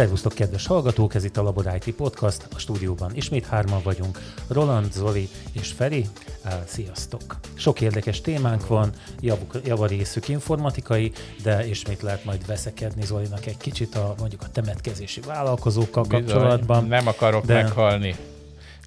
Szervusztok, kedves hallgatók, ez itt a Labor IT Podcast, a stúdióban ismét hárman vagyunk, Roland, Zoli és Feri. Sziasztok! Sok érdekes témánk van, javuk, javarészük informatikai, de ismét lehet majd veszekedni Zolinak egy kicsit a mondjuk a temetkezési vállalkozókkal Bizony, kapcsolatban. Nem akarok de... meghalni.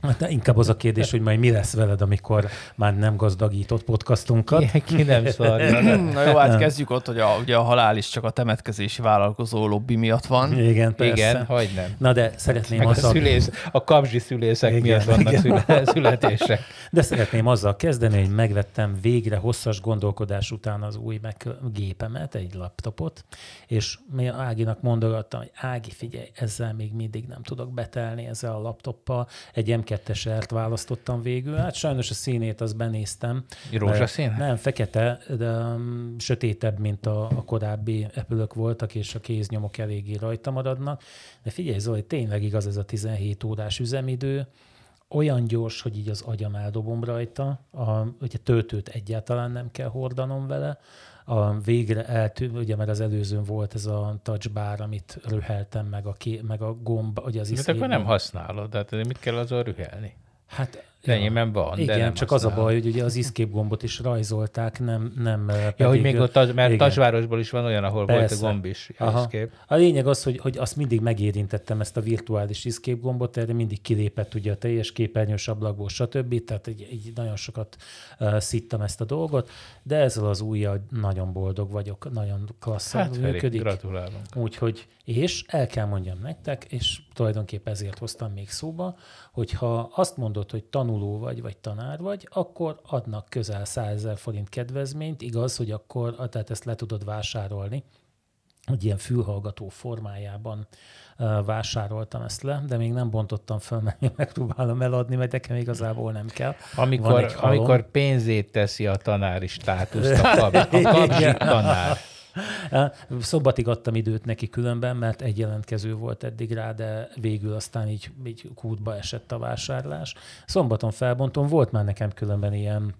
Hát inkább az a kérdés, hogy majd mi lesz veled, amikor már nem gazdagított podcastunkat. Igen, ki nem szarja. Na jó, hát kezdjük ott, hogy a, ugye a halál is csak a temetkezési vállalkozó lobby miatt van. Igen, persze. Igen, hogy nem. Na de szeretném Meg azzal... A, szülész, a kapzsi szülészek igen, miatt vannak igen. születések. De szeretném azzal kezdeni, hogy megvettem végre hosszas gondolkodás után az új meg gépemet, egy laptopot, és mi Áginak mondogattam, hogy Ági, figyelj, ezzel még mindig nem tudok betelni ezzel a laptoppal. Egy 2 ert választottam végül. Hát sajnos a színét azt benéztem. Rózsaszín? Nem, fekete, de um, sötétebb, mint a, a korábbi apple voltak, és a kéznyomok eléggé rajta maradnak. De figyelj Zoli, tényleg igaz ez a 17 órás üzemidő, olyan gyors, hogy így az agyam eldobom rajta, a, ugye töltőt egyáltalán nem kell hordanom vele, a végre eltű, ugye mert az előzőn volt ez a touch bar, amit rüheltem, meg a, ké, meg a gomb, ugye az is. akkor nem használod, tehát mit kell azon rühelni? Hát Enyémben van, igen, de nem csak az a baj, hogy ugye az escape gombot is rajzolták, nem, nem pedig, Ja, hogy még ott, mert Tasvárosból is van olyan, ahol Persze. volt a gomb is. Aha. Escape. A lényeg az, hogy, hogy azt mindig megérintettem, ezt a virtuális escape gombot, erre mindig kilépett ugye a teljes képernyős ablakból, stb. Tehát így, így nagyon sokat uh, szittem ezt a dolgot, de ezzel az újjal nagyon boldog vagyok, nagyon klasszul hát, működik. Gratulálunk. Úgyhogy, és el kell mondjam nektek, és tulajdonképpen ezért hoztam még szóba, hogyha azt mondod, hogy tanuló vagy, vagy tanár vagy, akkor adnak közel 100 ezer forint kedvezményt, igaz, hogy akkor, tehát ezt le tudod vásárolni, hogy ilyen fülhallgató formájában vásároltam ezt le, de még nem bontottam fel, mert megpróbálom eladni, mert nekem igazából nem kell. Amikor, amikor pénzét teszi a tanári státuszt, a, kab, a kapzsi tanár. Szombatig adtam időt neki különben, mert egy jelentkező volt eddig rá, de végül aztán így, így kútba esett a vásárlás. Szombaton felbontom, volt már nekem különben ilyen,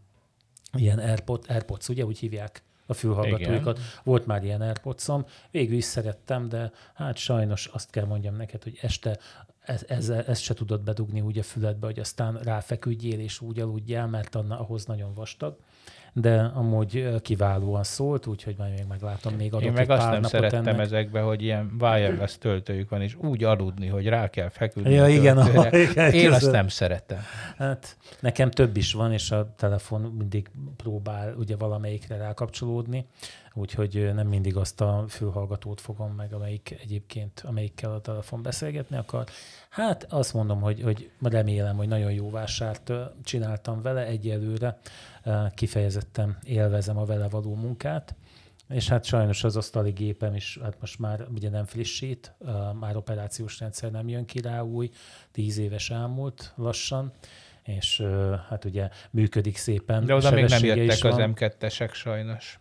ilyen Airpod, Airpods, ugye úgy hívják a fülhallgatóikat. Igen. Volt már ilyen airpods végül is szerettem, de hát sajnos azt kell mondjam neked, hogy este ez, ez, ezt se tudod bedugni úgy a füledbe, hogy aztán ráfeküdjél és úgy aludjál, mert anna, ahhoz nagyon vastag de amúgy kiválóan szólt, úgyhogy majd még meglátom, még adok Én meg azt nem szerettem ennek. ezekbe, hogy ilyen wireless töltőjük van, és úgy aludni, hogy rá kell feküdni. Ja, igen, a, igen, Én azt nem szeretem. Hát nekem több is van, és a telefon mindig próbál ugye valamelyikre rákapcsolódni, úgyhogy nem mindig azt a fülhallgatót fogom meg, amelyik egyébként, amelyikkel a telefon beszélgetni akar. Hát azt mondom, hogy, hogy remélem, hogy nagyon jó vásárt csináltam vele egyelőre, kifejezetten élvezem a vele való munkát, és hát sajnos az asztali gépem is, hát most már ugye nem frissít, már operációs rendszer nem jön ki rá új, tíz éves elmúlt lassan, és hát ugye működik szépen. De oda még nem jöttek az M2-esek sajnos.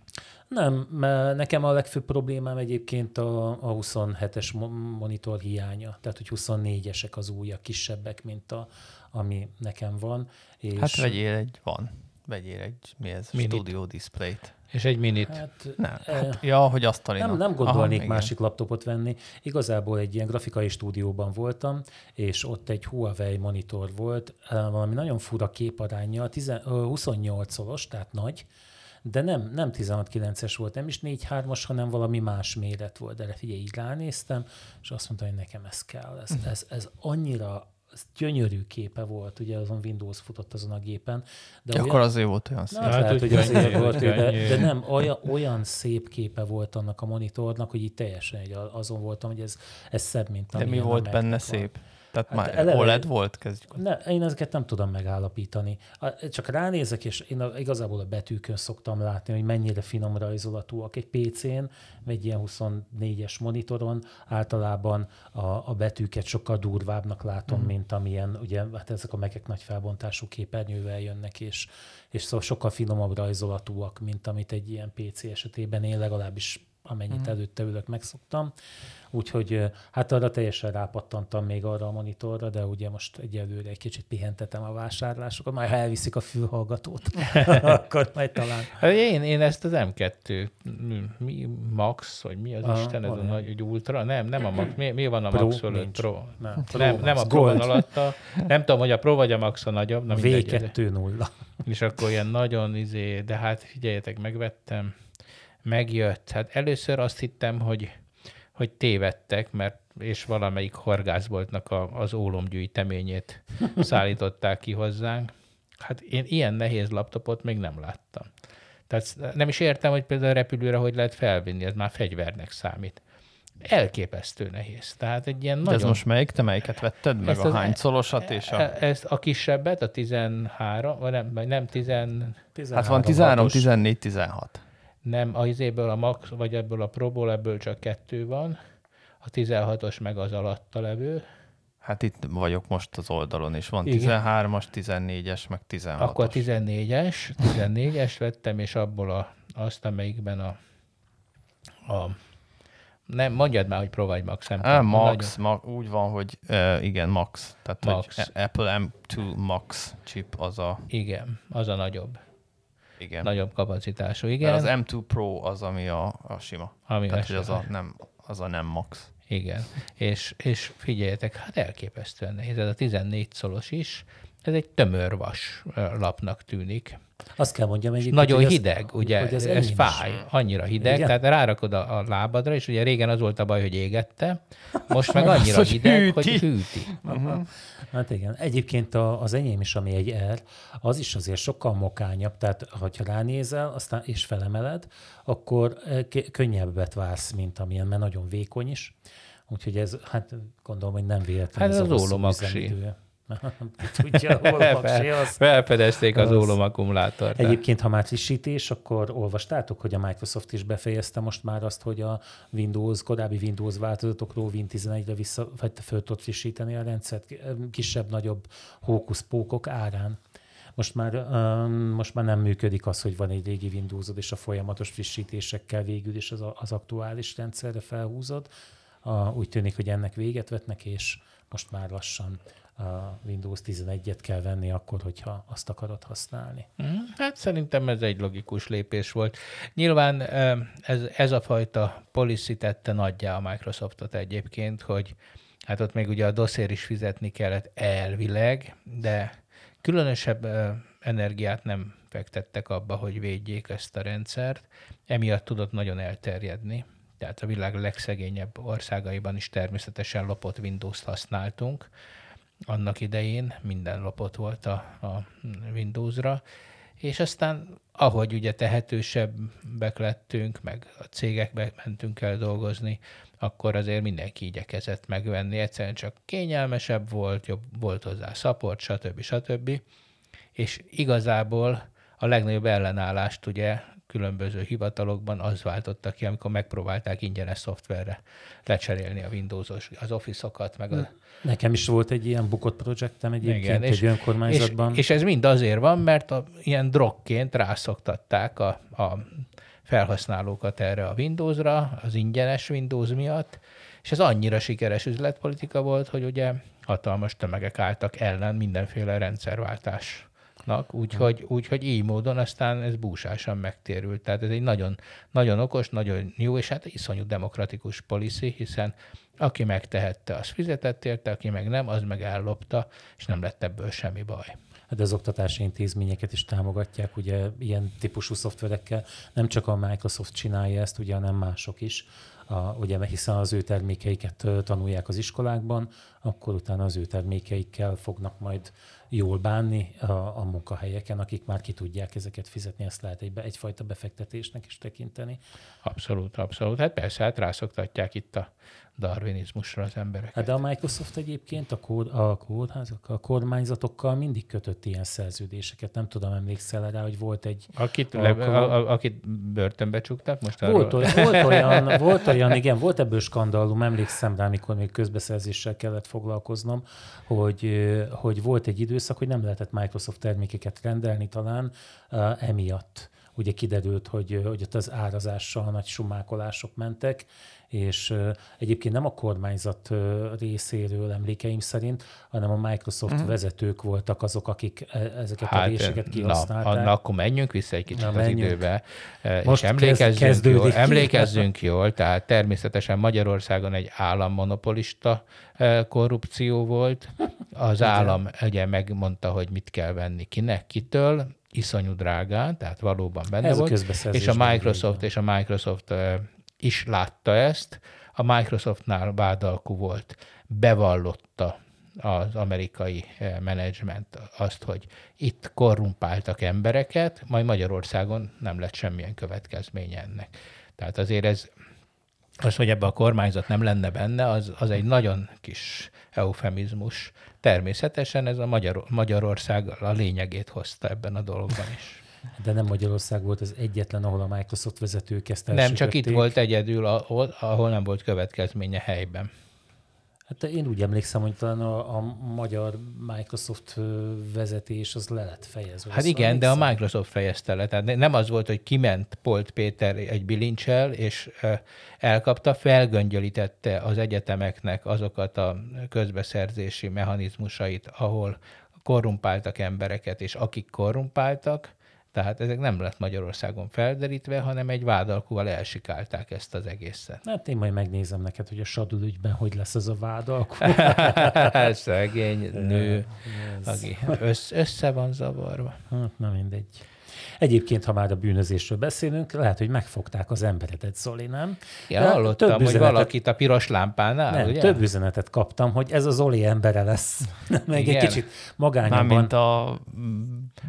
Nem, mert nekem a legfőbb problémám egyébként a, a 27-es monitor hiánya, tehát hogy 24-esek az újak, kisebbek, mint a, ami nekem van. És hát vegyél egy, van, vegyél egy, mi ez, Minit. Studio Display-t. És egy minit. Hát, nem, e, hát, ja, hogy asztalinak. Nem, nem gondolnék Aha, másik igen. laptopot venni. Igazából egy ilyen grafikai stúdióban voltam, és ott egy Huawei monitor volt, valami nagyon fura képaránya, 28 szoros, tehát nagy, de nem, nem 16-9-es volt, nem is 4-3-as, hanem valami más méret volt. De figyelj, így ránéztem, és azt mondta, hogy nekem ez kell. Ez, uh-huh. ez, ez annyira ez gyönyörű képe volt, ugye azon Windows futott azon a gépen. De ja, olyan, akkor azért volt olyan szép. Na, hát, lehet, hogy azért volt, de, de nem, olyan, olyan szép képe volt annak a monitornak, hogy így teljesen egy azon voltam, hogy ez, ez szebb, mint De mi volt benne van. szép? Tehát hát már eleve, OLED volt? Kezdjük. Ne, én ezeket nem tudom megállapítani. Csak ránézek, és én igazából a betűkön szoktam látni, hogy mennyire finom rajzolatúak. Egy PC-n, egy ilyen 24-es monitoron általában a, a betűket sokkal durvábbnak látom, mm. mint amilyen, ugye, hát ezek a megek nagy felbontású képernyővel jönnek, és, és szóval sokkal finomabb rajzolatúak, mint amit egy ilyen PC esetében én legalábbis amennyit uh-huh. előtte ülök, megszoktam. Úgyhogy hát arra teljesen rápattantam még arra a monitorra, de ugye most egyelőre egy kicsit pihentetem a vásárlásokat, majd ha elviszik a fülhallgatót, akkor majd talán. Hát én, én ezt az M2 mi, Max, vagy mi az a, Isten, ez a nagy egy Ultra? Nem, nem a Max. Mi, mi van a Pro, Max fölött? Pro. Nem, Pro nem, nem a Pro van alatta. Nem tudom, hogy a Pro vagy a Max a nagyobb. Na V2.0. És akkor ilyen nagyon izé, de hát figyeljetek, megvettem, megjött. Hát először azt hittem, hogy hogy tévedtek, mert és valamelyik horgászboltnak a, az ólomgyűjteményét szállították ki hozzánk. Hát én ilyen nehéz laptopot még nem láttam. Tehát nem is értem, hogy például a repülőre hogy lehet felvinni, ez már fegyvernek számít. Elképesztő nehéz. Tehát egy ilyen De nagyon... ez most melyik? Te melyiket vetted meg? Ezt a hány szolosat és a... E- ezt a kisebbet, a 13, vagy nem, nem 10... 13 hát van 13, 14, 16 nem az izéből a max, vagy ebből a próból, ebből csak kettő van, a 16-os meg az alatta levő. Hát itt vagyok most az oldalon is. Van 13-as, 14-es, meg 16-os. Akkor 14-es, 14-es vettem, és abból a, azt, amelyikben a, a nem, mondjad már, hogy vagy Max. Nem tudom, Max, ma, úgy van, hogy uh, igen, Max. Tehát Max. Apple M2 Max chip az a... Igen, az a nagyobb. Igen. Nagyobb kapacitású, igen. Mert az M2 Pro az, ami a, a sima. Ami Tehát, hogy az a, nem, az a nem max. Igen, és, és figyeljetek, hát elképesztően nehéz. Ez a 14 szolos is, ez egy tömör vas lapnak tűnik. Azt kell mondjam egyébként, Nagyon hogy hideg, az, ugye, hogy ez, ez fáj, annyira hideg, Igen? tehát rárakod a, a lábadra, és ugye régen az volt a baj, hogy égette, most meg annyira az, hideg, hűti. hogy hűti. Uh-huh. Hát igen. Egyébként a, az enyém is, ami egy R, az is azért sokkal mokányabb, tehát ha ránézel aztán és felemeled, akkor könnyebbet vársz, mint amilyen, mert nagyon vékony is. Úgyhogy ez, hát gondolom, hogy nem véletlenül. Hát ez az ólomaksi. Tudja, az. Felfedezték az, az ólom akkumulátort. Egyébként, ha már frissítés, akkor olvastátok, hogy a Microsoft is befejezte most már azt, hogy a Windows, korábbi Windows változatokról Win 11-re vissza, vagy föl tudod frissíteni a rendszert kisebb-nagyobb hókuszpókok árán. Most már, most már nem működik az, hogy van egy régi Windowsod, és a folyamatos frissítésekkel végül is az, az aktuális rendszerre felhúzod. A, úgy tűnik, hogy ennek véget vetnek, és most már lassan a Windows 11-et kell venni akkor, hogyha azt akarod használni. Mhm. Hát szerintem ez egy logikus lépés volt. Nyilván ez, ez a fajta policy tette nagyjá a Microsoftot egyébként, hogy hát ott még ugye a dosszér is fizetni kellett elvileg, de különösebb energiát nem fektettek abba, hogy védjék ezt a rendszert, emiatt tudott nagyon elterjedni. Tehát a világ legszegényebb országaiban is természetesen lopott Windows-t használtunk, annak idején, minden lapot volt a, a Windowsra, és aztán ahogy ugye tehetősebbek lettünk, meg a cégekbe mentünk el dolgozni, akkor azért mindenki igyekezett megvenni, egyszerűen csak kényelmesebb volt, jobb volt hozzá szaport, stb. stb. És igazából a legnagyobb ellenállást ugye különböző hivatalokban az váltotta ki, amikor megpróbálták ingyenes szoftverre lecserélni a Windows-os, az Office-okat, meg a... Nekem is volt egy ilyen bukott projektem egyébként Igen, egy és, önkormányzatban. És, és ez mind azért van, mert a, ilyen drogként rászoktatták a, a felhasználókat erre a Windowsra, az ingyenes Windows miatt, és ez annyira sikeres üzletpolitika volt, hogy ugye hatalmas tömegek álltak ellen mindenféle rendszerváltás úgyhogy, úgyhogy így módon aztán ez búsásan megtérült. Tehát ez egy nagyon, nagyon okos, nagyon jó, és hát iszonyú demokratikus policy, hiszen aki megtehette, az fizetett érte, aki meg nem, az meg ellopta, és nem lett ebből semmi baj. Hát az oktatási intézményeket is támogatják, ugye ilyen típusú szoftverekkel. Nem csak a Microsoft csinálja ezt, ugye, hanem mások is a, ugye, hiszen az ő termékeiket tanulják az iskolákban, akkor utána az ő termékeikkel fognak majd jól bánni a, a munkahelyeken, akik már ki tudják ezeket fizetni, ezt lehet egy, egyfajta befektetésnek is tekinteni. Abszolút, abszolút. Hát persze, hát rászoktatják itt a darwinizmusra az embereket. Hát de a Microsoft egyébként a, kód, a kódházak, a kormányzatokkal mindig kötött ilyen szerződéseket. Nem tudom, emlékszel rá, hogy volt egy... Akit, le, a, a, akit börtönbe csuktak most volt, arról? volt, olyan, volt olyan, igen, volt ebből skandalum, emlékszem rá, amikor még közbeszerzéssel kellett foglalkoznom, hogy, hogy volt egy időszak, hogy nem lehetett Microsoft termékeket rendelni talán uh, emiatt ugye kiderült, hogy, hogy ott az árazással nagy sumákolások mentek, és egyébként nem a kormányzat részéről emlékeim szerint, hanem a Microsoft mm. vezetők voltak azok, akik e, ezeket hát, a réseket kihasználták. Na, akkor menjünk vissza egy kicsit na, az időbe, Most és emlékezzünk jól, emlékezzünk jól, tehát természetesen Magyarországon egy állammonopolista korrupció volt. Az állam ugye megmondta, hogy mit kell venni kinek, kitől, iszonyú drágán, tehát valóban benne Ez volt. A és a Microsoft és a Microsoft is látta ezt, a Microsoftnál vádalkú volt, bevallotta az amerikai menedzsment azt, hogy itt korrumpáltak embereket, majd Magyarországon nem lett semmilyen következménye ennek. Tehát azért ez, az, hogy ebbe a kormányzat nem lenne benne, az, az egy nagyon kis eufemizmus. Természetesen ez a Magyar, Magyarország a lényegét hozta ebben a dologban is. De nem Magyarország volt az egyetlen, ahol a Microsoft vezetők ezt Nem, csak itt volt egyedül, ahol, ahol nem volt következménye helyben. Hát én úgy emlékszem, hogy talán a, a magyar Microsoft vezetés az le lett fejezve. Hát igen, de a Microsoft fejezte le. Tehát nem az volt, hogy kiment Polt Péter egy bilincsel, és elkapta, felgöngyölítette az egyetemeknek azokat a közbeszerzési mechanizmusait, ahol korrumpáltak embereket, és akik korrumpáltak, tehát ezek nem lett Magyarországon felderítve, hanem egy vádalkúval elsikálták ezt az egészet. Hát én majd megnézem neked, hogy a Sadul ügyben hogy lesz ez a vádalkú. Szegény nő, aki össze van zavarva. Hát, na mindegy. Egyébként, ha már a bűnözésről beszélünk, lehet, hogy megfogták az emberedet, Zoli, nem? Ja, De hallottam, több hogy üzenetet, valakit a piros lámpánál, nem, ugye? több üzenetet kaptam, hogy ez az Zoli embere lesz. Meg igen. egy kicsit magányabban. mint a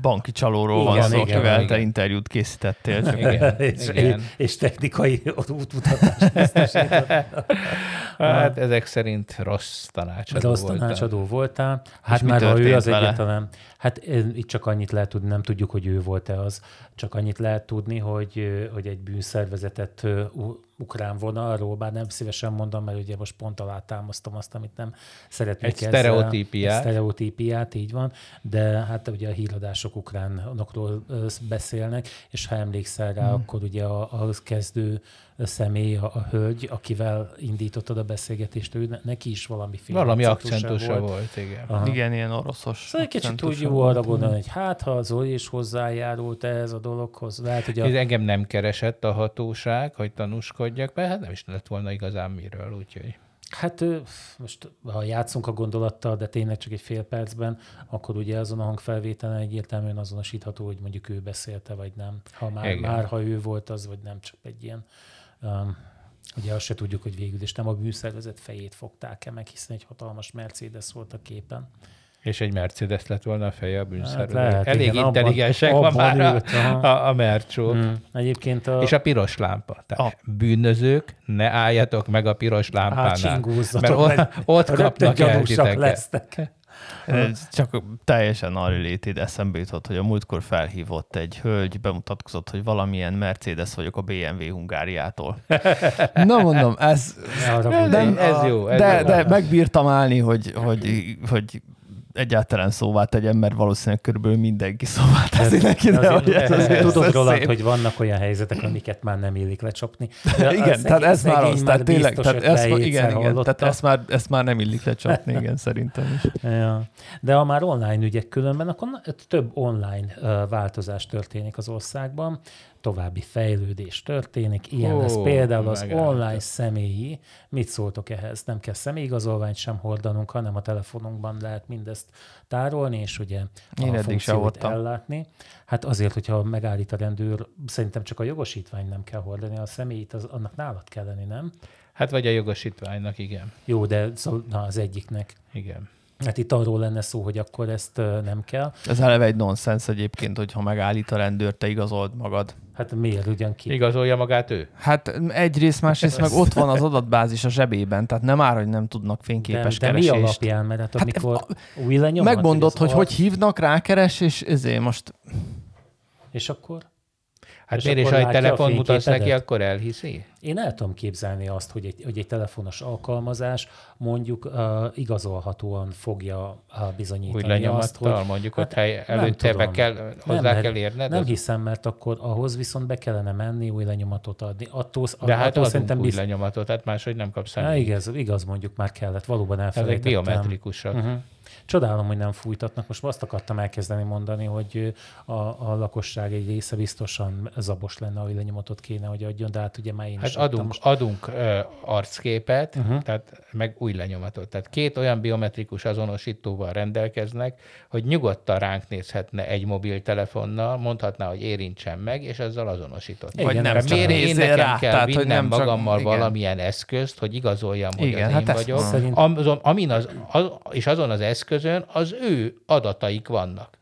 banki csalóról igen, van szó, igen, akivel igen. te interjút készítettél. Csak igen, és, igen. és technikai útmutatást Hát ezek szerint rossz tanácsadó Rossz voltál. tanácsadó voltál. Hát és már ha ő az vele? egyetlen. Hát itt csak annyit lehet tudni, nem tudjuk, hogy ő volt-e az, csak annyit lehet tudni, hogy, hogy egy bűnszervezetet ukrán vonalról, bár nem szívesen mondom, mert ugye most pont alá támasztom azt, amit nem szeretnék Egy sztereotípiát. Egy sztereotípiát, így van, de hát ugye a híradások ukránokról beszélnek, és ha emlékszel rá, hmm. akkor ugye a, a kezdő személy, a, a hölgy, akivel indítottad a beszélgetést, ő neki is valami Valami akcentusa volt. volt, igen. Aha. Igen, ilyen oroszos Szóval egy kicsit úgy jó arra gondolni, hogy hát, ha az Zoli is hozzájárult ez a dologhoz, lehet, hogy a... Ez engem nem keresett a hatóság, hogy tanúskodjak, mert hát nem is lett volna igazán miről, úgyhogy... Hát most, ha játszunk a gondolattal, de tényleg csak egy fél percben, akkor ugye azon a hangfelvételen egyértelműen azonosítható, hogy mondjuk ő beszélte, vagy nem. Ha már, már ha ő volt az, vagy nem, csak egy ilyen ugye azt se tudjuk, hogy végül is nem a bűnszervezet fejét fogták-e meg, hiszen egy hatalmas Mercedes volt a képen. És egy Mercedes lett volna a feje a bűnszervezet. Hát lehet, Elég igen, intelligensek abban, ma már ült, a, a, a mercsók. Hmm. Egyébként a... És a piros lámpa. Tehát a... bűnözők, ne álljatok meg a piros lámpánál. Mert ott, ott kapnak el lesztek. Csak teljesen unrelated eszembe jutott, hogy a múltkor felhívott egy hölgy, bemutatkozott, hogy valamilyen Mercedes vagyok a BMW Hungáriától. Na mondom, ez, nem, ez jó. Ez de, jó. de megbírtam állni, hogy, hogy, hogy egyáltalán szóvá tegyem, mert valószínűleg körülbelül mindenki szóvá teszi neki. De azért, hogy ez azért tudod róla, hogy vannak olyan helyzetek, amiket már nem illik lecsapni. De igen, tehát ez már az, tehát tényleg, tehát ez, igen, igen, tehát ezt már, ezt már nem illik lecsapni, igen, szerintem is. Ja. De ha már online ügyek különben, akkor több online változás történik az országban további fejlődés történik. Ilyen oh, lesz például az megállta. online személyi. Mit szóltok ehhez? Nem kell személyigazolványt sem hordanunk, hanem a telefonunkban lehet mindezt tárolni, és ugye Én a funkciót ellátni. Hát azért, hogyha megállít a rendőr, szerintem csak a jogosítvány nem kell hordani, a személyit az, annak nálad kell lenni, nem? Hát vagy a jogosítványnak, igen. Jó, de szóval, na, az egyiknek. Igen. Hát itt arról lenne szó, hogy akkor ezt nem kell. Ez eleve egy nonsens egyébként, hogyha megállít a rendőr, te igazold magad. Hát miért ugyan ki? Igazolja magát ő? Hát egyrészt, másrészt meg ott van az adatbázis a zsebében, tehát nem áll, hogy nem tudnak fényképes de, de keresést. mi alapján? Mert hát, hát amikor új lenyomat? Megmondod, hogy hogy, hogy hívnak, rákeres, és ezért most... És akkor? Hát És miért is, ha egy telefon mutatsz neki, akkor elhiszi? Én el tudom képzelni azt, hogy egy, hogy egy telefonos alkalmazás mondjuk uh, igazolhatóan fogja uh, Úgy bizonyítani azt, hogy mondjuk ott hely, nem előtte be kell, hozzá nem, kell érned? Nem az- hiszem, mert akkor ahhoz viszont be kellene menni, új lenyomatot adni. Attól, De hát attól szerintem úgy bizt... lenyomatot, tehát máshogy nem kapsz semmit. igaz, igaz, mondjuk már kellett, valóban Ezek elfelejtettem. biometrikusak. Uh-huh. Csodálom, hogy nem fújtatnak. Most azt akartam elkezdeni mondani, hogy a, a lakosság egy része biztosan zabos lenne, hogy lenyomatot kéne, hogy adjon, de hát ugye már én Hát is adunk, most. adunk ö, arcképet, uh-huh. tehát meg új lenyomatot. Tehát két olyan biometrikus azonosítóval rendelkeznek, hogy nyugodtan ránk nézhetne egy mobiltelefonnal, mondhatná, hogy érintsen meg, és ezzel azonosított. Igen, nem Mert csak miért én nekem rá, kell tehát, hogy vinnem nem csak- magammal igen. valamilyen eszközt, hogy igazoljam, hogy Igen, az hát én vagyok. Azon, amin az, az, és azon az eszközön az ő adataik vannak.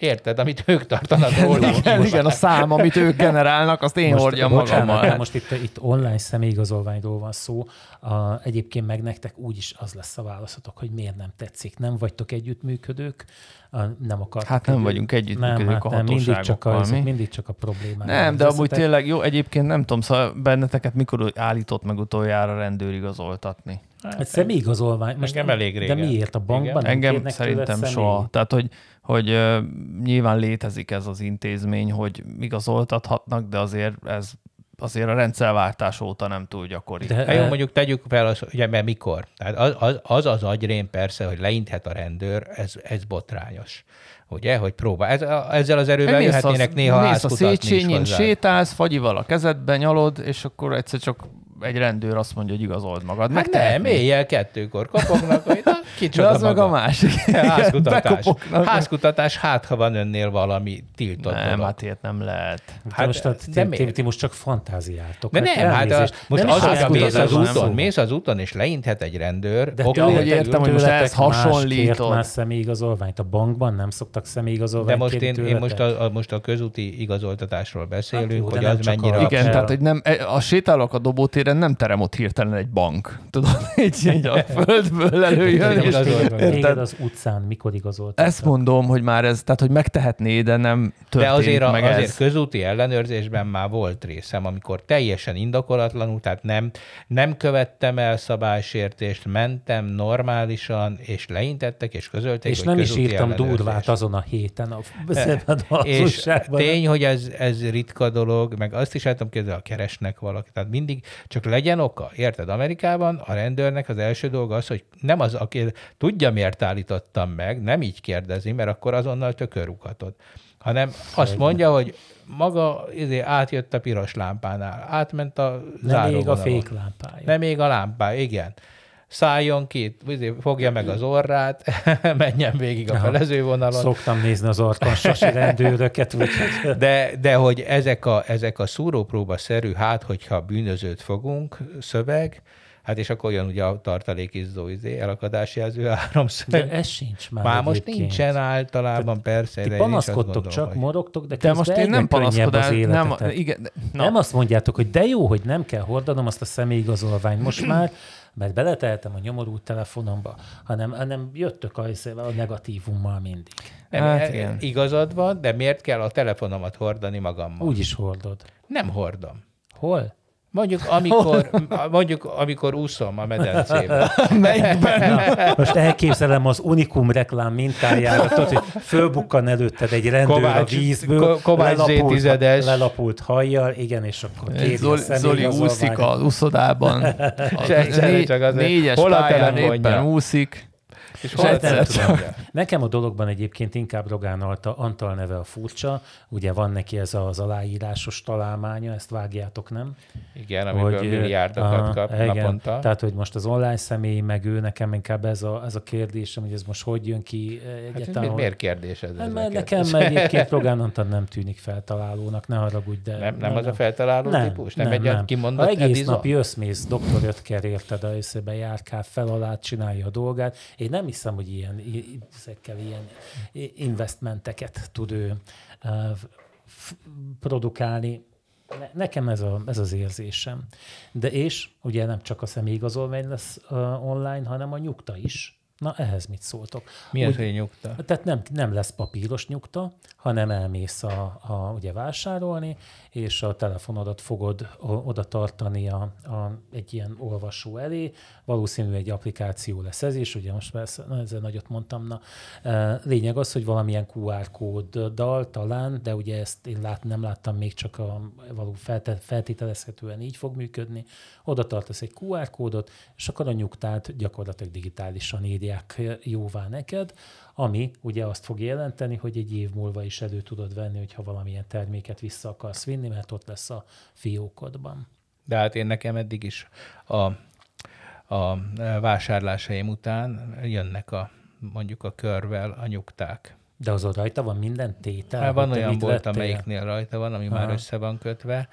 Érted, amit ők tartanak róla. Igen, igen, a szám, amit ők generálnak, azt én hordjam bocsánat, magammal. de most itt, itt online személyigazolványról van szó. A, egyébként meg nektek úgyis az lesz a válaszatok, hogy miért nem tetszik. Nem vagytok együttműködők, a, nem akartok. Hát nem vagyunk együttműködők nem, hát a nem, mindig csak, a, mi? mindig csak a problémák. Nem, de amúgy tényleg jó, egyébként nem tudom, szóval benneteket mikor állított meg utoljára rendőr igazoltatni? Hát személyigazolvány. Most Engem elég De régen. miért? A bankban Igen. Engem szerintem soha. Tehát, hogy, hogy nyilván létezik ez az intézmény, hogy igazoltathatnak, de azért ez azért a rendszerváltás óta nem túl gyakori. De- Hát jó, mondjuk tegyük fel, az, ugye, mert mikor? Tehát az, az, az az agyrém persze, hogy leinthet a rendőr, ez, ez botrányos. Ugye, hogy próbál. Ez, ezzel az erővel Mész jöhetnének a- néha mész a Széchenyin, sétálsz, fagyival a kezedben nyalod, és akkor egyszer csak egy rendőr azt mondja, hogy igazold magad. Hát nem, éjjel kettőkor kopognak, hogy na, De kicsoda az meg maga. a másik. Házkutatás. Házkutatás, hát ha van önnél valami tiltott Nem, dolog. hát ilyet nem lehet. Hát, Hát, most, hát, de ti, ti, miért? ti most csak fantáziáltok. De nem, hát a, elnézést. most Nem az, hogy mész az úton, van mész az úton, és leinthet egy rendőr, De oké, tőletek- értem, hogy most más hasonlítod. már személyigazolványt. A bankban nem szoktak de személyigazolványt most én, én most, a, a, most a közúti igazoltatásról beszélünk, Hát jó, de hogy nem az mennyire a- Igen, tehát hogy nem, e, a sétálok a dobótéren nem terem ott hirtelen egy bank. Tudod, így, így a földből előjön. És. Téged érted? az utcán mikor igazoltak? Ezt mondom, hogy már ez, tehát hogy megtehetné, de nem De történik azért, a, meg azért ez. közúti ellenőrzésben már volt részem, amikor teljesen indokolatlanul, tehát nem, nem követtem el szabálysértést, mentem normálisan, és leintettek, és közölték, És hogy nem is írtam durvát azon a héten a szebben a És tény, hogy ez, ez ritka dolog, meg azt is el tudom képzelni, ha keresnek valakit. Tehát mindig csak legyen oka. Érted? Amerikában a rendőrnek az első dolga az, hogy nem az, aki tudja, miért állítottam meg, nem így kérdezi, mert akkor azonnal tökörrúghatod. Hanem azt mondja, hogy maga izé, átjött a piros lámpánál, átment a Nem még a záróvonalon. féklámpája. Nem még a lámpá, igen. Szálljon ki, izé, fogja meg az orrát, menjen végig a felezővonalon. Szoktam nézni az arkansasi rendőröket, úgyhogy De, de hogy ezek a, ezek a szúrópróba-szerű, hát hogyha bűnözőt fogunk, szöveg, hát és akkor jön ugye a tartalékizzó izé, elakadásjelző de háromszög. ez sincs már Már most egyébként. nincsen általában, persze. Ti de panaszkodtok, gondolom, csak hogy- morogtok, de, De most én nem az nem, igen, de-. Nem azt mondjátok, hogy de jó, hogy nem kell hordanom azt a személyigazolványt most már, mert beleteltem a nyomorult telefonomba, hanem, hanem jöttök a, a negatívummal mindig. Nem, Hát hát igen. igazad van, de miért kell a telefonomat hordani magammal? Úgy is hordod. Nem hordom. Hol? Mondjuk amikor, mondjuk, amikor úszom a medencében. Na, most elképzelem az Unikum reklám mintájára, tudod, hogy fölbukkan előtted egy rendőr Kovács- a vízből, Ko- Kovács lelapult, Z10-es. lelapult hajjal, igen, és akkor kéri Zoli, a Zoli úszik az úszodában. A Se- se- né- csak azért. négyes Hol a pályán éppen úszik. És Nem hol tudom. tudom. Nekem a dologban egyébként inkább Rogán Alta, Antal neve a furcsa, ugye van neki ez az aláírásos találmánya, ezt vágjátok, nem? Igen, amiből milliárdokat aha, kap igen, naponta. Tehát, hogy most az online személy, meg ő, nekem inkább ez a, ez a kérdésem, hogy ez most hogy jön ki eh, Hát egyáltalán. mi- hogy- miért kérdés ez? Hát, mert nekem egyébként Rogán Antal nem tűnik feltalálónak, ne haragudj, de... Nem, nem az a feltaláló nem, típus? Nem, nem, egy nem. kimondott Ha egész Edison? nap doktor Ötker érted, a összebe járkál fel alá, csinálja a dolgát. Én nem hiszem, hogy ilyen, ezekkel ilyen investmenteket tud ő produkálni. Ne- Nekem ez, a, ez az érzésem. De és ugye nem csak a személyigazolvány lesz online, hanem a nyugta is. Na, ehhez mit szóltok? Mi az, Úgy- hogy nyugta? tehát nem, nem lesz papíros nyugta, hanem elmész a, a, ugye vásárolni, és a telefonodat fogod oda tartani a, a, egy ilyen olvasó elé, valószínű egy applikáció lesz ez is, ugye most na, ezzel nagyot mondtam, na. Lényeg az, hogy valamilyen QR kóddal talán, de ugye ezt én lát, nem láttam még csak a való feltételezhetően így fog működni, oda tartasz egy QR kódot, és akkor a nyugtát gyakorlatilag digitálisan írják jóvá neked, ami ugye azt fog jelenteni, hogy egy év múlva is elő tudod venni, hogyha valamilyen terméket vissza akarsz vinni, mert ott lesz a fiókodban. De hát én nekem eddig is a, a vásárlásaim után jönnek a mondjuk a körvel a nyugták. De azon rajta van minden tétel? Hát van olyan volt, amelyiknél rajta van, ami Aha. már össze van kötve.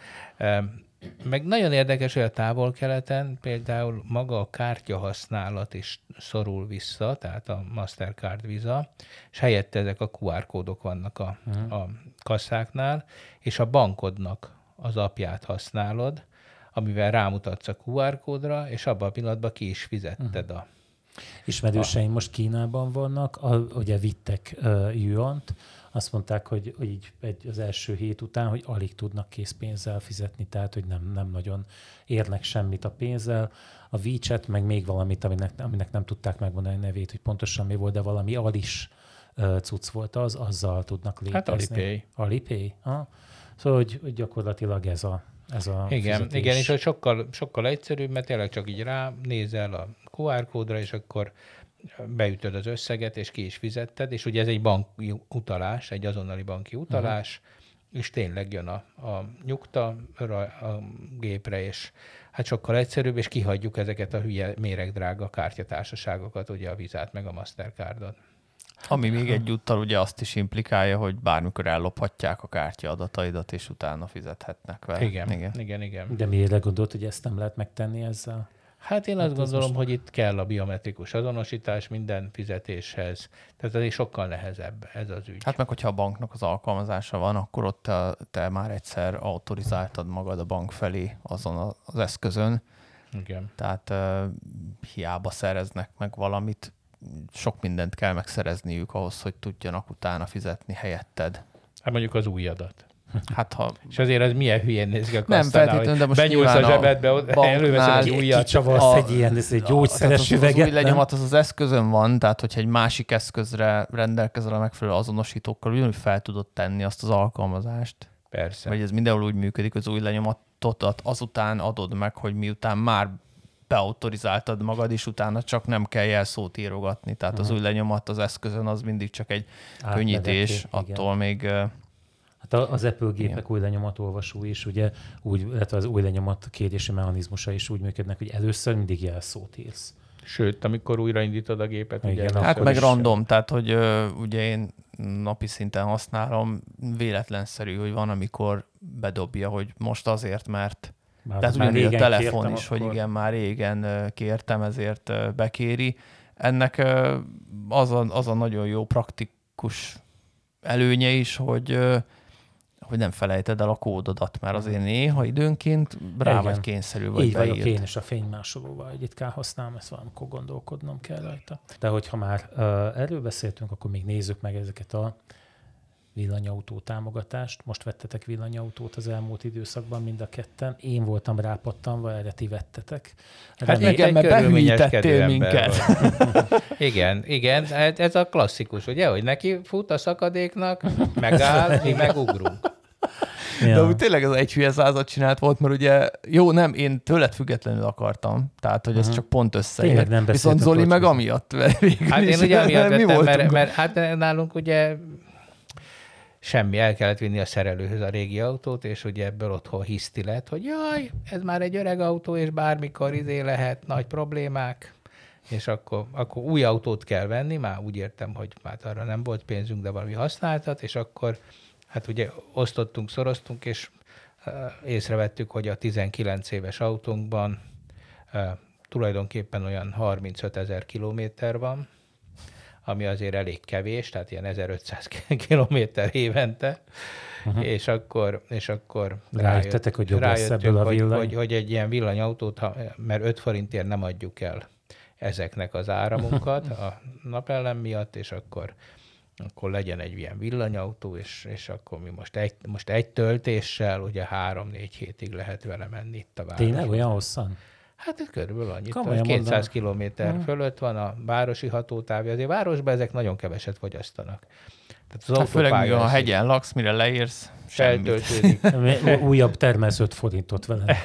Meg nagyon érdekes, hogy a távol-keleten például maga a kártya használat is szorul vissza, tehát a Mastercard Visa, és helyette ezek a QR kódok vannak a, uh-huh. a kasszáknál, és a bankodnak az apját használod, amivel rámutatsz a QR kódra, és abban a pillanatban ki is fizetted uh-huh. a Ismerőseim most Kínában vannak, a, ugye vittek uh, yuant, azt mondták, hogy, hogy így egy, az első hét után, hogy alig tudnak készpénzzel fizetni, tehát hogy nem, nem nagyon érnek semmit a pénzzel. A WeChat, meg még valamit, aminek, aminek nem tudták megmondani a nevét, hogy pontosan mi volt, de valami alis cucc volt az, azzal tudnak hát létezni. Hát Alipay. Alipay? Ha? Szóval, hogy, hogy gyakorlatilag ez a, ez a igen, fizetés. igen, és hogy sokkal, sokkal egyszerűbb, mert tényleg csak így rá nézel a QR kódra, és akkor beütöd az összeget, és ki is fizetted, és ugye ez egy banki utalás, egy azonnali banki utalás, uh-huh. és tényleg jön a, a nyugta a gépre, és hát sokkal egyszerűbb, és kihagyjuk ezeket a hülye méregdrága kártyatársaságokat, ugye a vizát meg a Mastercardot. Ami még egyúttal ugye azt is implikálja, hogy bármikor ellophatják a kártya adataidat, és utána fizethetnek vele. Igen, igen, igen. igen. De miért gondolt, hogy ezt nem lehet megtenni ezzel? Hát én azt hát gondolom, most... hogy itt kell a biometrikus azonosítás minden fizetéshez. Tehát ez sokkal nehezebb ez az ügy. Hát meg, hogyha a banknak az alkalmazása van, akkor ott te, te már egyszer autorizáltad magad a bank felé azon az eszközön. Igen. Tehát uh, hiába szereznek meg valamit, sok mindent kell megszerezniük ahhoz, hogy tudjanak utána fizetni helyetted. Hát mondjuk az új adat. Hát ha... És azért ez milyen hülyén néz ki a Nem feltétlenül, de most benyúlsz a zsebedbe, előveszed egy újat. Kicsavarsz a, egy ilyen ez egy gyógyszeres üveget. Az új lenyomat az az eszközön van, tehát hogyha egy másik eszközre rendelkezel a megfelelő azonosítókkal, ugyanúgy fel tudod tenni azt az alkalmazást. Persze. Vagy ez mindenhol úgy működik, az új lenyomatot azután adod meg, hogy miután már beautorizáltad magad, és utána csak nem kell jelszót írogatni. Tehát uh-huh. az új lenyomat az eszközön az mindig csak egy könnyítés, attól igen. még Hát az Apple gépek Igen. új lenyomatolvasó is, ugye, úgy, illetve az új lenyomat kérési mechanizmusa is úgy működnek, hogy először mindig jelszót írsz. Sőt, amikor újraindítod a gépet, Igen, ugye, hát meg is random, tehát hogy uh, ugye én napi szinten használom, véletlenszerű, hogy van, amikor bedobja, hogy most azért, mert már, tehát ugyanúgy a telefon is, akkor... hogy igen, már régen kértem, ezért bekéri. Ennek az a, az a nagyon jó praktikus előnye is, hogy hogy nem felejted el a kódodat, mert azért néha időnként rá Igen. vagy kényszerű vagy Így beírt. vagyok én is a fénymásolóval ritkán használom, ezt valamikor gondolkodnom kell rajta. De hogyha már uh, erről beszéltünk, akkor még nézzük meg ezeket a villanyautó támogatást. Most vettetek villanyautót az elmúlt időszakban mind a ketten. Én voltam rápattanva, erre ti vettetek. Hát igen, mert behűítettél minket. igen, igen, ez a klasszikus, ugye, hogy neki fut a szakadéknak, megáll, mi megugrunk. Ja. De úgy tényleg ez egy hülye százat csinált volt, mert ugye, jó, nem, én tőled függetlenül akartam, tehát, hogy ez csak pont nem Viszont Zoli meg amiatt Hát én ugye amiatt vettem, mert, mert, hát nálunk ugye semmi, el kellett vinni a szerelőhöz a régi autót, és ugye ebből otthon hiszti lett, hogy jaj, ez már egy öreg autó, és bármikor izé lehet, nagy problémák, és akkor, akkor új autót kell venni, már úgy értem, hogy már arra nem volt pénzünk, de valami használtat, és akkor hát ugye osztottunk, szoroztunk, és uh, észrevettük, hogy a 19 éves autónkban uh, tulajdonképpen olyan 35 ezer kilométer van, ami azért elég kevés, tehát ilyen 1500 kilométer évente, uh-huh. és akkor, és akkor rájöttek, hogy jobb lesz ebből a villany. Hogy, hogy, hogy egy ilyen villanyautót, ha, mert 5 forintért nem adjuk el ezeknek az áramunkat a napellem miatt, és akkor akkor legyen egy ilyen villanyautó, és, és akkor mi most egy, most egy töltéssel, ugye három-négy hétig lehet vele menni itt a városban. Tényleg olyan hosszan? Hát ez körülbelül annyit. Komolyan 200 km hmm. fölött van a városi hatótávja. Azért városban ezek nagyon keveset fogyasztanak. Tehát az hát főleg, a hegyen laksz, mire leírsz, feltöltődik. Újabb termelsz 5 forintot vele.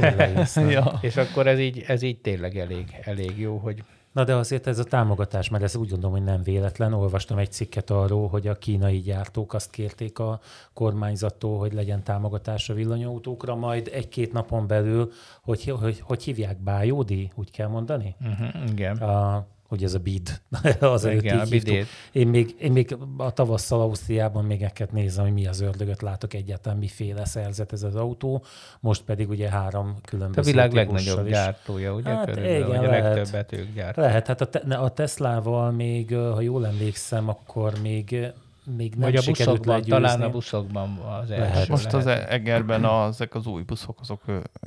ja. És akkor ez így, ez így tényleg elég, elég jó, hogy Na de azért ez a támogatás, mert ez úgy gondolom, hogy nem véletlen. Olvastam egy cikket arról, hogy a kínai gyártók azt kérték a kormányzattól, hogy legyen támogatás a villanyautókra, majd egy-két napon belül, hogy, hogy, hogy hívják, bájódi, úgy kell mondani? Uh-huh, igen. A, hogy ez a bid. az Igen, a bidét. Én még, én még a tavasszal Ausztriában még ekket nézem, hogy mi az ördögöt látok egyáltalán, miféle szerzet ez az autó. Most pedig ugye három különböző A világ legnagyobb is. gyártója, ugye? Hát körülbelül, igen, a lehet, legtöbbet ők gyártják. Lehet, hát a, te, a Teslával még, ha jól emlékszem, akkor még még nem Vagy a buszokban, talán a buszokban az első lehet. Most lehet. az Egerben a, ezek az új buszok, azok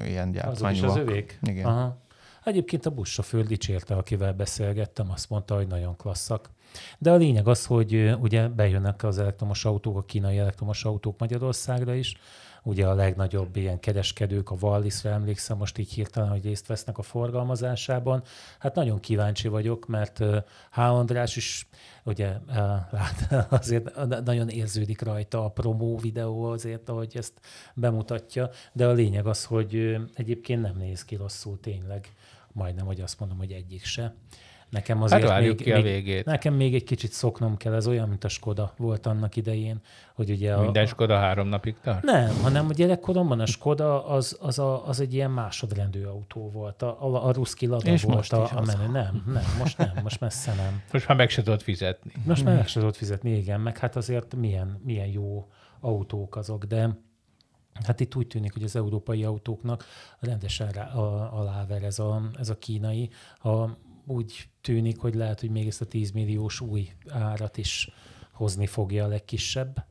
ilyen gyártmányúak. Azok is az övék? Igen. Aha. Egyébként a buszsofőr dicsérte, akivel beszélgettem, azt mondta, hogy nagyon klasszak. De a lényeg az, hogy ugye bejönnek az elektromos autók, a kínai elektromos autók Magyarországra is, ugye a legnagyobb ilyen kereskedők, a Wallisra emlékszem most így hirtelen, hogy részt vesznek a forgalmazásában. Hát nagyon kíváncsi vagyok, mert H. András is ugye lát, azért nagyon érződik rajta a promó videó azért, ahogy ezt bemutatja, de a lényeg az, hogy egyébként nem néz ki rosszul tényleg majdnem, hogy azt mondom, hogy egyik se. Nekem azért hát még, ki a végét. Nekem még egy kicsit szoknom kell, ez olyan, mint a Skoda volt annak idején, hogy ugye a, Minden Skoda három napig tart? Nem, hanem a gyerekkoromban a Skoda az, az, a, az egy ilyen másodrendű autó volt. A, a, a Ruszki Lada És volt most a, a menő. Nem, nem, most nem, most messze nem. Most már meg se tudod fizetni. Most már meg se tudod fizetni, igen, meg hát azért milyen, milyen jó autók azok, de Hát itt úgy tűnik, hogy az európai autóknak rendesen rá, a, aláver ez a, ez a kínai. Ha úgy tűnik, hogy lehet, hogy még ezt a 10 milliós új árat is hozni fogja a legkisebb.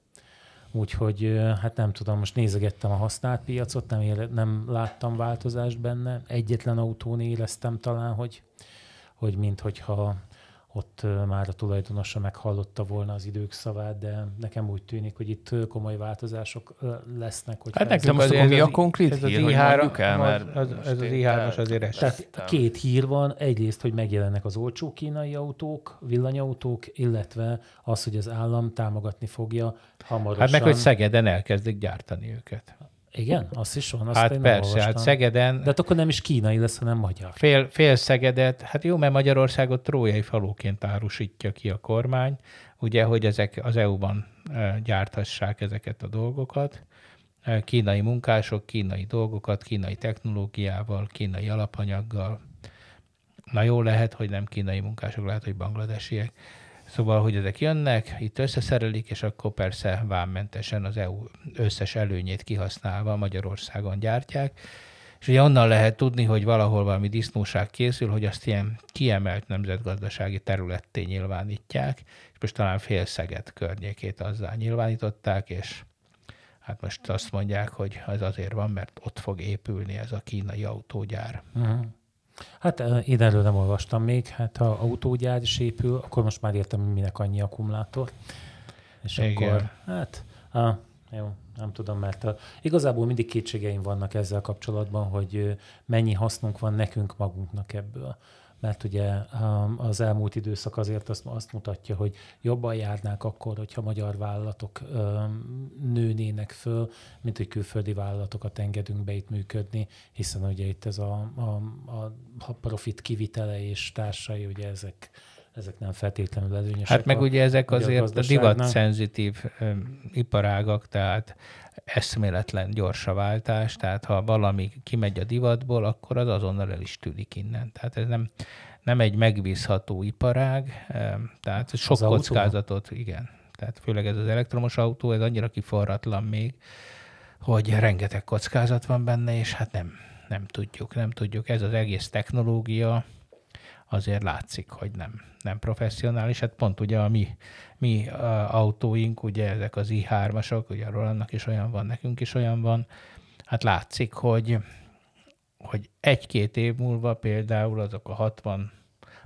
Úgyhogy hát nem tudom, most nézegettem a használt piacot, nem, éle, nem láttam változást benne. Egyetlen autón éreztem talán, hogy, hogy minthogyha ott már a tulajdonosa meghallotta volna az idők szavát, de nekem úgy tűnik, hogy itt komoly változások lesznek. Hogy hát nekem az, mi a konkrét ez hír, az i3, el, mert az, ez az i3-as azért esett. Tehát két hír van, egyrészt, hogy megjelennek az olcsó kínai autók, villanyautók, illetve az, hogy az állam támogatni fogja hamarosan. Hát meg, hogy Szegeden elkezdik gyártani őket. Igen, az is van. Azt hát persze, hát Szegeden... De hát akkor nem is kínai lesz, hanem magyar. Fél, fél Szegedet, hát jó, mert Magyarországot trójai faluként árusítja ki a kormány, ugye, hogy ezek az EU-ban gyárthassák ezeket a dolgokat. Kínai munkások, kínai dolgokat, kínai technológiával, kínai alapanyaggal. Na jó, lehet, hogy nem kínai munkások, lehet, hogy bangladesiek Szóval, hogy ezek jönnek, itt összeszerelik, és akkor persze vámmentesen az EU összes előnyét kihasználva Magyarországon gyártják. És ugye onnan lehet tudni, hogy valahol valami disznóság készül, hogy azt ilyen kiemelt nemzetgazdasági területté nyilvánítják, és most talán félszeget környékét azzal nyilvánították, és hát most azt mondják, hogy ez azért van, mert ott fog épülni ez a kínai autógyár. Uh-huh. Hát én erről nem olvastam még, hát ha autógyár is épül, akkor most már értem, minek annyi akkumulátor. És Igen. akkor, hát, ah, jó, nem tudom, mert a, igazából mindig kétségeim vannak ezzel kapcsolatban, hogy mennyi hasznunk van nekünk magunknak ebből mert ugye um, az elmúlt időszak azért azt, azt mutatja, hogy jobban járnák akkor, hogyha magyar vállalatok um, nőnének föl, mint hogy külföldi vállalatokat engedünk be itt működni, hiszen ugye itt ez a, a, a profit kivitele és társai, ugye ezek ezek nem feltétlenül előnyösek. Hát meg a, ugye ezek azért a, a divat-szenzitív iparágak, tehát eszméletlen gyors a váltás, tehát ha valami kimegy a divatból, akkor az azonnal el is tűnik innen. Tehát ez nem, nem egy megbízható iparág, tehát sok az kockázatot, autó? igen. Tehát főleg ez az elektromos autó, ez annyira kiforratlan még, hogy rengeteg kockázat van benne, és hát nem, nem tudjuk, nem tudjuk. Ez az egész technológia, azért látszik, hogy nem, nem professzionális. Hát pont ugye a mi, mi autóink, ugye ezek az i3-asok, ugye arról annak is olyan van, nekünk is olyan van, hát látszik, hogy, hogy egy-két év múlva például azok a 60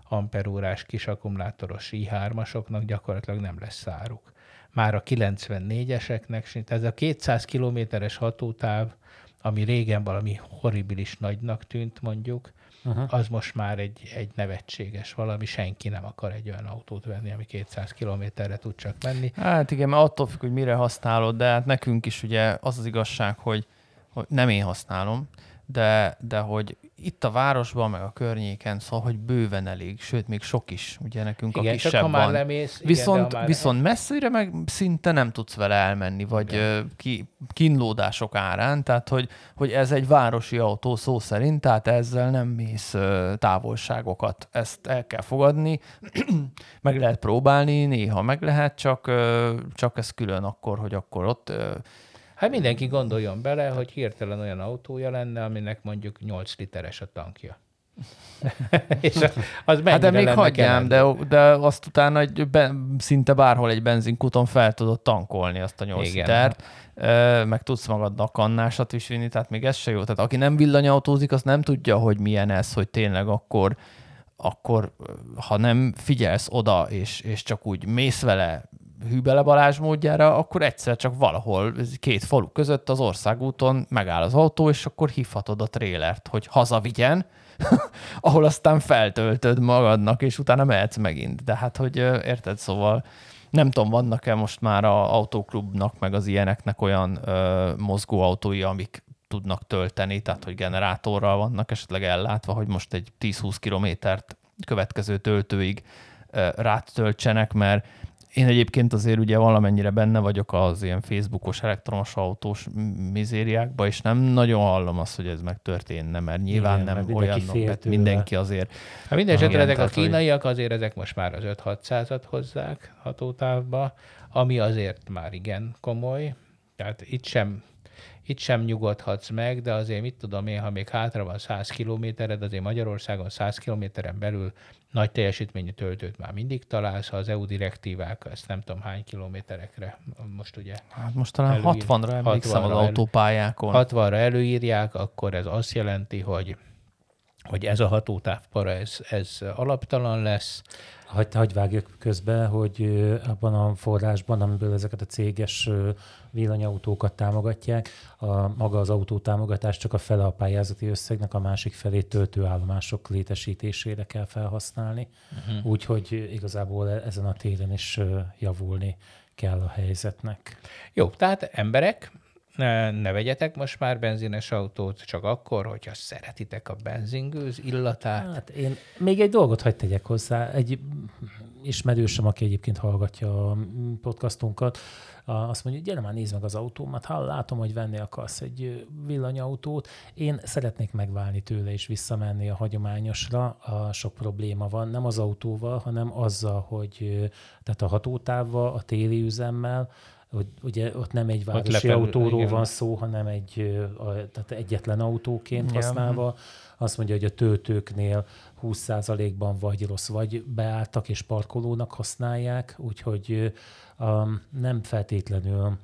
amperórás kis akkumulátoros i3-asoknak gyakorlatilag nem lesz száruk. már a 94-eseknek, ez a 200 kilométeres hatótáv, ami régen valami horribilis nagynak tűnt mondjuk, uh-huh. az most már egy, egy nevetséges valami, senki nem akar egy olyan autót venni, ami 200 kilométerre tud csak menni. Hát igen, mert attól függ, hogy mire használod, de hát nekünk is ugye az az igazság, hogy, hogy nem én használom, de, de hogy itt a városban, meg a környéken, szóval, hogy bőven elég, sőt, még sok is, ugye nekünk igen, a kisebb csak, ha van. lemész, viszont, igen, már viszont messzire meg szinte nem tudsz vele elmenni, vagy igen. ki, kínlódások árán, tehát hogy, hogy ez egy városi autó szó szerint, tehát ezzel nem mész távolságokat. Ezt el kell fogadni, meg lehet próbálni, néha meg lehet, csak, csak ez külön akkor, hogy akkor ott Hát mindenki gondoljon bele, hogy hirtelen olyan autója lenne, aminek mondjuk 8 literes a tankja. és az hát de még hagyjám, de, de azt utána egy, be, szinte bárhol egy benzinkuton fel tudod tankolni azt a 8 Igen. litert, meg tudsz magadnak kannásat is vinni, tehát még ez se jó. Tehát aki nem villanyautózik, az nem tudja, hogy milyen ez, hogy tényleg akkor akkor ha nem figyelsz oda, és, és csak úgy mész vele Hűbele Balázs módjára, akkor egyszer csak valahol két falu között az országúton megáll az autó, és akkor hívhatod a trélert, hogy hazavigyen, ahol aztán feltöltöd magadnak, és utána mehetsz megint. De hát, hogy érted, szóval nem tudom, vannak-e most már a autóklubnak, meg az ilyeneknek olyan ö, mozgóautói, amik tudnak tölteni, tehát hogy generátorral vannak esetleg ellátva, hogy most egy 10-20 kilométert következő töltőig rátöltsenek, mert én egyébként azért ugye valamennyire benne vagyok az ilyen Facebookos elektromos autós mizériákba, és nem nagyon hallom azt, hogy ez megtörténne, mert nyilván Igen, nem olyan, mert mindenki azért... Hát minden esetre ezek a kínaiak azért ezek most már az 5-600-at hozzák hatótávba, ami azért már igen komoly. Tehát itt sem itt sem nyugodhatsz meg, de azért mit tudom én, ha még hátra van 100 kilométered, azért Magyarországon 100 kilométeren belül nagy teljesítményű töltőt már mindig találsz, ha az EU direktívák, ezt nem tudom hány kilométerekre most ugye. Hát most talán előír, 60-ra emlékszem 60-ra az autópályákon. 60-ra előírják, akkor ez azt jelenti, hogy hogy ez a hatótávpara, ez, ez alaptalan lesz. Hagy, hagy vágjuk közbe, hogy abban a forrásban, amiből ezeket a céges villanyautókat támogatják, a, maga az autótámogatás csak a fele a pályázati összegnek, a másik felét töltőállomások létesítésére kell felhasználni. Uh-huh. Úgyhogy igazából e, ezen a téren is javulni kell a helyzetnek. Jó, tehát emberek, ne, vegyetek most már benzines autót, csak akkor, hogyha szeretitek a benzingőz illatát. Hát én még egy dolgot hagyd tegyek hozzá. Egy ismerősöm, aki egyébként hallgatja a podcastunkat, azt mondja, gyere már nézd meg az autómat, ha látom, hogy venni akarsz egy villanyautót, én szeretnék megválni tőle és visszamenni a hagyományosra, a sok probléma van, nem az autóval, hanem azzal, hogy tehát a hatótávval, a téli üzemmel, hogy ugye ott nem egy városi lefelül, autóról igen. van szó, hanem egy, a, tehát egyetlen autóként használva. Azt mondja, hogy a töltőknél 20%-ban vagy rossz, vagy beálltak és parkolónak használják, úgyhogy um, nem feltétlenül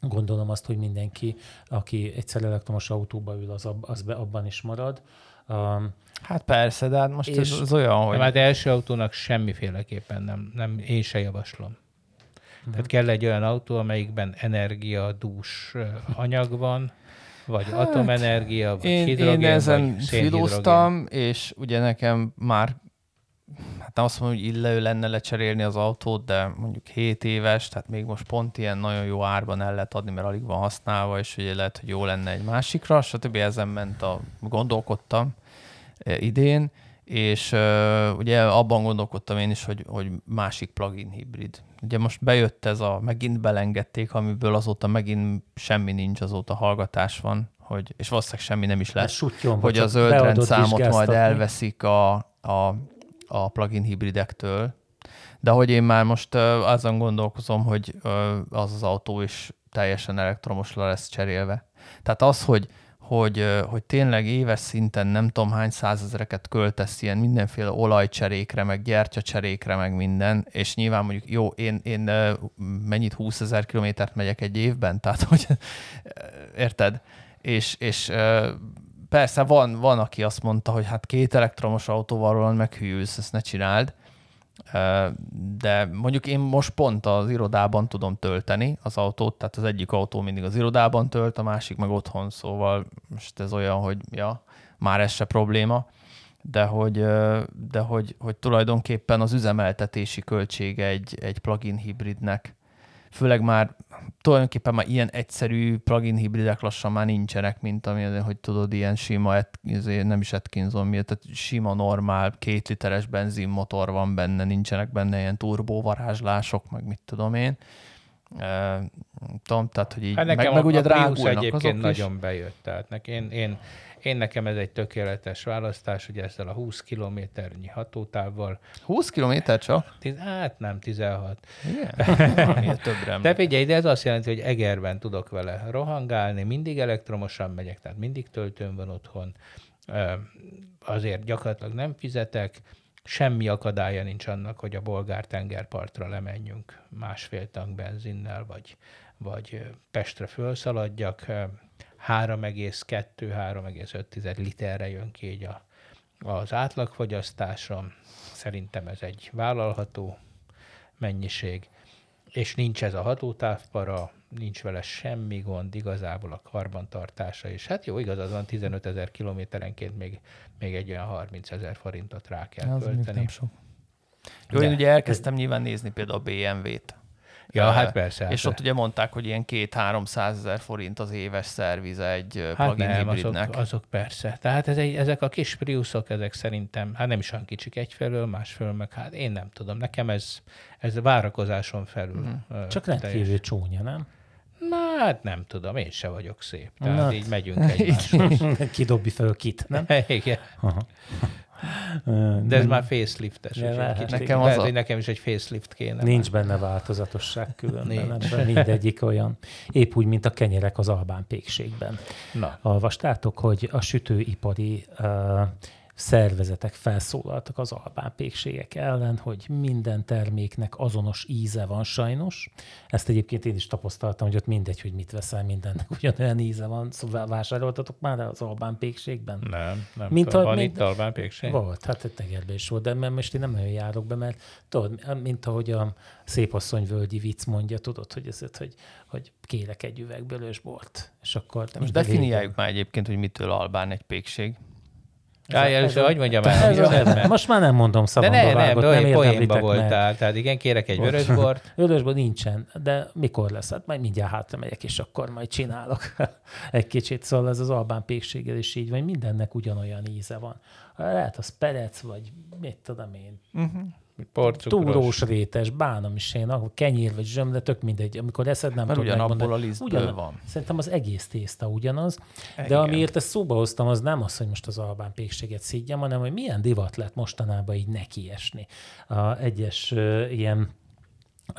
gondolom azt, hogy mindenki, aki egyszer elektromos autóba ül, az, ab, az be, abban is marad. Um, hát persze, de hát most és, ez az olyan, hogy... Hát első autónak semmiféleképpen nem, nem én se javaslom. Tehát kell egy olyan autó, amelyikben energiadús anyag van, vagy hát, atomenergia, vagy én, hidrogén, én ezen filóztam, és ugye nekem már hát nem azt mondom, hogy illő lenne lecserélni az autót, de mondjuk 7 éves, tehát még most pont ilyen nagyon jó árban el lehet adni, mert alig van használva, és ugye lehet, hogy jó lenne egy másikra, stb. ezen ment a, gondolkodtam idén, és uh, ugye abban gondolkodtam én is, hogy, hogy másik plugin hibrid. Ugye most bejött ez a, megint belengedték, amiből azóta megint semmi nincs, azóta hallgatás van, hogy, és valószínűleg semmi nem is lesz, sutyon, hogy a zöld rendszámot majd elveszik a, a, a plugin hibridektől. De hogy én már most uh, azon gondolkozom, hogy uh, az az autó is teljesen elektromosra lesz cserélve. Tehát az, hogy hogy, hogy tényleg éves szinten nem tudom hány százezereket költesz ilyen mindenféle olajcserékre, meg gyertyacserékre, meg minden, és nyilván mondjuk jó, én, én mennyit 20 ezer kilométert megyek egy évben, tehát hogy érted? És, és persze van, van, aki azt mondta, hogy hát két elektromos autóval roland meghűlsz, ezt ne csináld, de mondjuk én most pont az irodában tudom tölteni az autót, tehát az egyik autó mindig az irodában tölt, a másik meg otthon, szóval most ez olyan, hogy ja, már ez se probléma, de hogy, de hogy, hogy tulajdonképpen az üzemeltetési költsége egy, egy plug-in hibridnek főleg már tulajdonképpen már ilyen egyszerű plugin hibridek lassan már nincsenek, mint ami, hogy tudod, ilyen sima, nem is Atkinson miatt, tehát sima, normál, két literes benzinmotor van benne, nincsenek benne ilyen turbóvarázslások, meg mit tudom én. E, tudom, tehát, hogy így, hát meg, a, meg ugye drágulnak egyébként azok nagyon is. bejött, tehát nekem, én, én én nekem ez egy tökéletes választás, ugye ezzel a 20 kilométernyi hatótávval. 20 kilométer csak? Tiz, hát nem, 16. Igen? többre. De figyelj, de ez azt jelenti, hogy Egerben tudok vele rohangálni, mindig elektromosan megyek, tehát mindig töltőm van otthon. Azért gyakorlatilag nem fizetek, semmi akadálya nincs annak, hogy a bolgár tengerpartra lemenjünk másfél tank benzinnel, vagy, vagy Pestre fölszaladjak 3,2-3,5 literre jön ki így a, az átlagfogyasztásom. Szerintem ez egy vállalható mennyiség, és nincs ez a hatótávpara, nincs vele semmi gond, igazából a karbantartása, és hát jó, igazad van, 15 ezer kilométerenként még, még egy olyan 30 ezer forintot rá kell Az költeni. Nem sok. Jó, De, én ugye elkezdtem nyilván nézni például a BMW-t, Ja, hát persze. És hát. ott ugye mondták, hogy ilyen két-három ezer forint az éves szerviz egy hát plugin nem, hibridnek. Azok, azok persze. Tehát ez egy, ezek a kis Priusok, ezek szerintem, hát nem is olyan kicsik egyfelől, másfelől meg hát én nem tudom. Nekem ez, ez várakozáson felül. Mm. Csak rendkívül csúnya, nem? Na, hát nem tudom, én se vagyok szép. Tehát Na. így megyünk egymáshoz. Kidobbi fel kit, nem? Igen. Aha. De ez már faceliftes. Ja, nekem, az a... nekem is egy facelift kéne. Nincs már. benne változatosság különben. Ebben mindegyik olyan. Épp úgy, mint a kenyerek az albán pékségben. Na. Olvastátok, hogy a sütőipari uh, szervezetek felszólaltak az albán pékségek ellen, hogy minden terméknek azonos íze van sajnos. Ezt egyébként én is tapasztaltam, hogy ott mindegy, hogy mit veszel, mindennek ugyanolyan íze van. Szóval vásároltatok már az albán pékségben? Nem, nem mint tudom. A, van mint, itt albán pékség? Volt, hát egy tegerben is volt, de mert most én nem nagyon járok be, mert tudod, mint ahogy a völgyi vicc mondja, tudod, hogy ez, hogy, hogy kérek egy üveg bort, és akkor... Most definiáljuk már egyébként, hogy mitől albán egy pékség. Á, először, hogy mondjam el? Most már nem mondom szavamba de ne, vágott, nem, nem poénba voltál. Meg. Tehát igen, kérek egy vörösbort. Vörösbor nincsen, de mikor lesz? Hát majd mindjárt hátra megyek, és akkor majd csinálok egy kicsit. Szóval ez az albán pékséggel is így van, mindennek ugyanolyan íze van. Lehet az perec, vagy mit tudom én. Uh-huh. Túrós rétes, bánom is én, ahol kenyér vagy zsöm, de tök mindegy. Amikor eszed nem Mert tudom ugyanabból a lisztből ugyan, van. Szerintem az egész tészta ugyanaz. De Igen. amiért ezt szóba hoztam, az nem az, hogy most az albán pékséget szígyem, hanem hogy milyen divat lett mostanában így nekiesni. A egyes uh, ilyen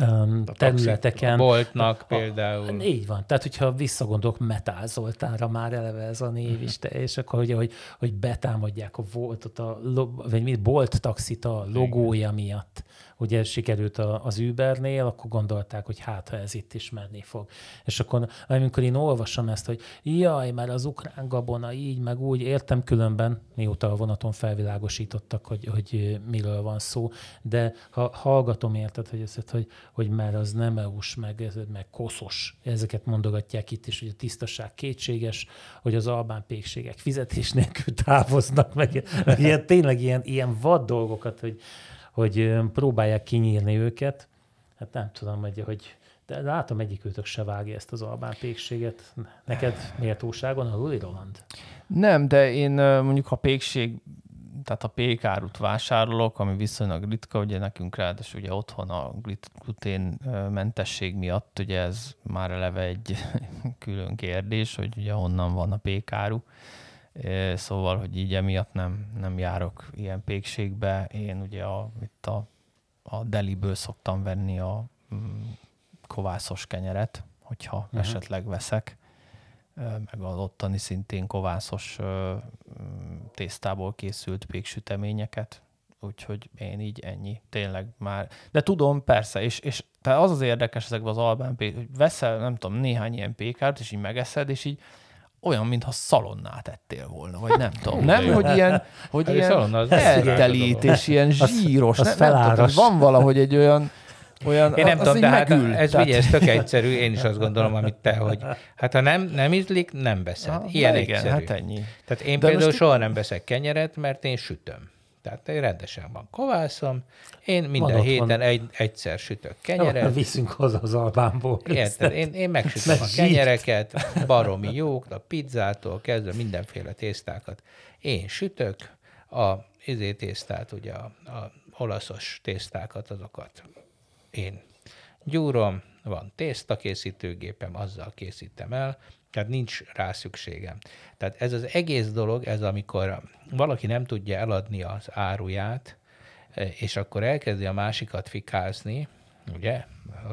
um, a területeken. A boltnak a, például. Így van. Tehát, hogyha visszagondolok Metál Zoltánra már eleve ez a név is, te, és akkor, hogy, hogy, hogy betámadják a voltot, a, vagy mit, bolt taxit a logója miatt ugye sikerült a, az Ubernél, akkor gondolták, hogy hát, ha ez itt is menni fog. És akkor, amikor én olvasom ezt, hogy jaj, mert az ukrán gabona így, meg úgy, értem különben, mióta a vonaton felvilágosítottak, hogy, hogy miről van szó, de ha hallgatom, érted, hogy, ezt, hogy, hogy mert az nem EU-s, meg, meg koszos, ezeket mondogatják itt is, hogy a tisztaság kétséges, hogy az albán pékségek fizetés nélkül távoznak, meg, meg ilyen, tényleg ilyen, ilyen vad dolgokat, hogy, hogy próbálják kinyírni őket. Hát nem tudom, hogy, hogy de látom őtök se vágja ezt az albán pékséget. Neked méltóságon a Luli Roland? Nem, de én mondjuk ha pékség, tehát a pékárut vásárolok, ami viszonylag ritka, ugye nekünk ráadásul ugye otthon a gluténmentesség miatt, ugye ez már eleve egy külön kérdés, hogy ugye honnan van a pékáru. Szóval, hogy így emiatt nem, nem járok ilyen pékségbe. Én ugye a, itt a, a deliből szoktam venni a mm, kovászos kenyeret, hogyha uh-huh. esetleg veszek, meg az ottani szintén kovászos mm, tésztából készült péksüteményeket, úgyhogy én így ennyi, tényleg már. De tudom, persze, és, és tehát az az érdekes ezekben az albán pék, hogy veszel, nem tudom, néhány ilyen pékárt, és így megeszed, és így olyan, mintha szalonnát ettél volna, vagy nem tudom. Nem, hogy ilyen, hogy hát ilyen eltelít, és ilyen zsíros. Az, az nem, nem tudom, van valahogy egy olyan, olyan, én nem tudom, de hát ez tehát... ez tök egyszerű, én is azt gondolom, amit te, hogy hát ha nem, nem ízlik, nem veszed. Ilyen igen, egyszerű. hát ennyi. Tehát én de például soha nem veszek kenyeret, mert én sütöm. Tehát rendesen van kovászom, én minden van héten egy, egyszer sütök kenyeret. Jó, viszünk haza az Albánból. Érted? Én, én megsütöm a kenyereket, baromi jók, a pizzától kezdve mindenféle tésztákat. Én sütök, a izé tésztát, ugye a, a olaszos tésztákat, azokat én gyúrom, van tésztakészítőgépem, azzal készítem el, tehát nincs rá szükségem. Tehát ez az egész dolog, ez amikor valaki nem tudja eladni az áruját, és akkor elkezdi a másikat fikázni, ugye,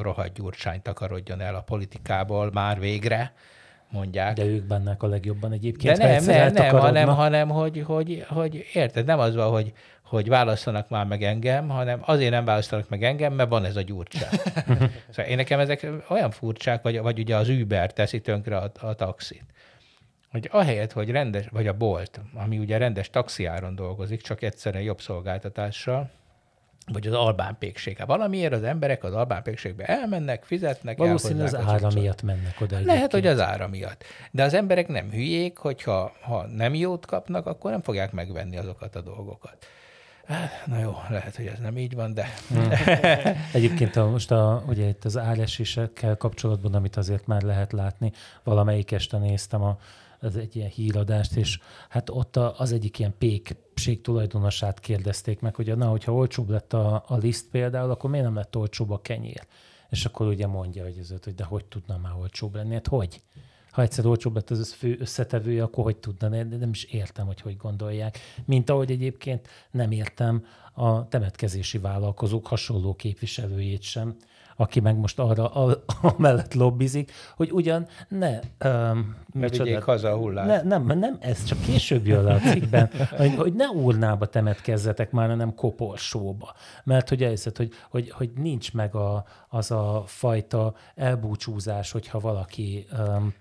rohadt gyurcsány takarodjon el a politikából már végre, mondják. De ők bennek a legjobban egyébként. De nem, nem, nem, hanem, hanem hogy, hogy, hogy, érted, nem az van, hogy, hogy választanak már meg engem, hanem azért nem választanak meg engem, mert van ez a gyurcsák. szóval én nekem ezek olyan furcsák, vagy, vagy ugye az Uber teszi tönkre a, a taxit. Hogy ahelyett, hogy rendes, vagy a Bolt, ami ugye rendes taxiáron dolgozik, csak egyszerűen jobb szolgáltatással, vagy az albán péksége. Valamiért az emberek az albán pékségbe elmennek, fizetnek, Valószínűleg az ára miatt mennek oda. Lehet, egyébként. hogy az ára miatt. De az emberek nem hülyék, hogyha ha nem jót kapnak, akkor nem fogják megvenni azokat a dolgokat. Hát, na jó, lehet, hogy ez nem így van, de... Hmm. Egyébként a, most a, ugye itt az áresésekkel kapcsolatban, amit azért már lehet látni, valamelyik este néztem a, az egy ilyen híradást, és hát ott a, az egyik ilyen pékség tulajdonosát kérdezték meg, hogy na, hogyha olcsóbb lett a, a liszt például, akkor miért nem lett olcsóbb a kenyér? És akkor ugye mondja, hogy, ez, hogy de hogy tudna már olcsóbb lenni? Hát hogy? Ha egyszer olcsóbb lett az fő összetevője, akkor hogy tudna, de nem is értem, hogy hogy gondolják. Mint ahogy egyébként nem értem a temetkezési vállalkozók hasonló képviselőjét sem, aki meg most arra a, a mellett lobbizik, hogy ugyan ne... Um, ne vigyék haza a hullát. Ne, nem, nem, ez csak később jön le a cikkben, hogy, hogy ne urnába temetkezzetek már, hanem koporsóba. Mert hogy ez, hogy, hogy, hogy nincs meg a, az a fajta elbúcsúzás, hogyha valaki um,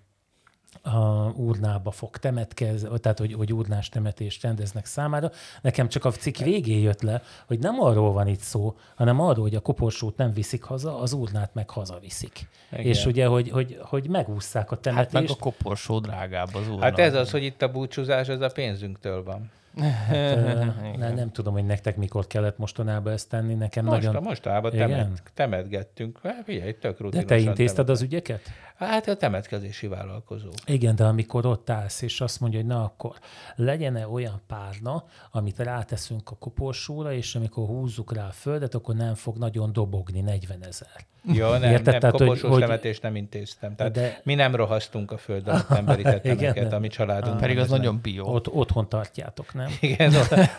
a urnába fog temetkezni, tehát hogy, hogy urnás temetést rendeznek számára. Nekem csak a cikk végén jött le, hogy nem arról van itt szó, hanem arról, hogy a koporsót nem viszik haza, az urnát meg hazaviszik. Igen. És ugye, hogy, hogy, hogy megúszszák a temetést. Hát meg a koporsó drágább az urna. Hát ez az, hogy itt a búcsúzás, az a pénzünktől van. Hát, ne, nem tudom, hogy nektek mikor kellett mostanában ezt tenni. Nekem most, nagyon... Mostában temet, temetgettünk. Hát, figyelj, tök De te intézted az ügyeket? Hát a temetkezési vállalkozó. Igen, de amikor ott állsz, és azt mondja, hogy na akkor legyen-e olyan párna, amit ráteszünk a koporsóra, és amikor húzzuk rá a földet, akkor nem fog nagyon dobogni 40 ezer. Jó, nem, Érted? nem Tehát, koporsós hogy, temetést nem intéztem. Tehát de... mi nem rohasztunk a föld alatt emberi tettemeket, ami családunk. Ah, pedig az nagyon bio. Ott, otthon tartjátok, nem? Igen,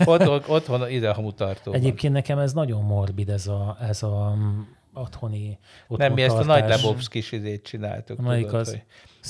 ott, ott, otthon ide hamu tartó. Egyébként nekem ez nagyon morbid, ez a, ez a otthoni Nem, mi ezt a nagy Lebowski izét csináltuk. Melyik tudod, az? Hogy...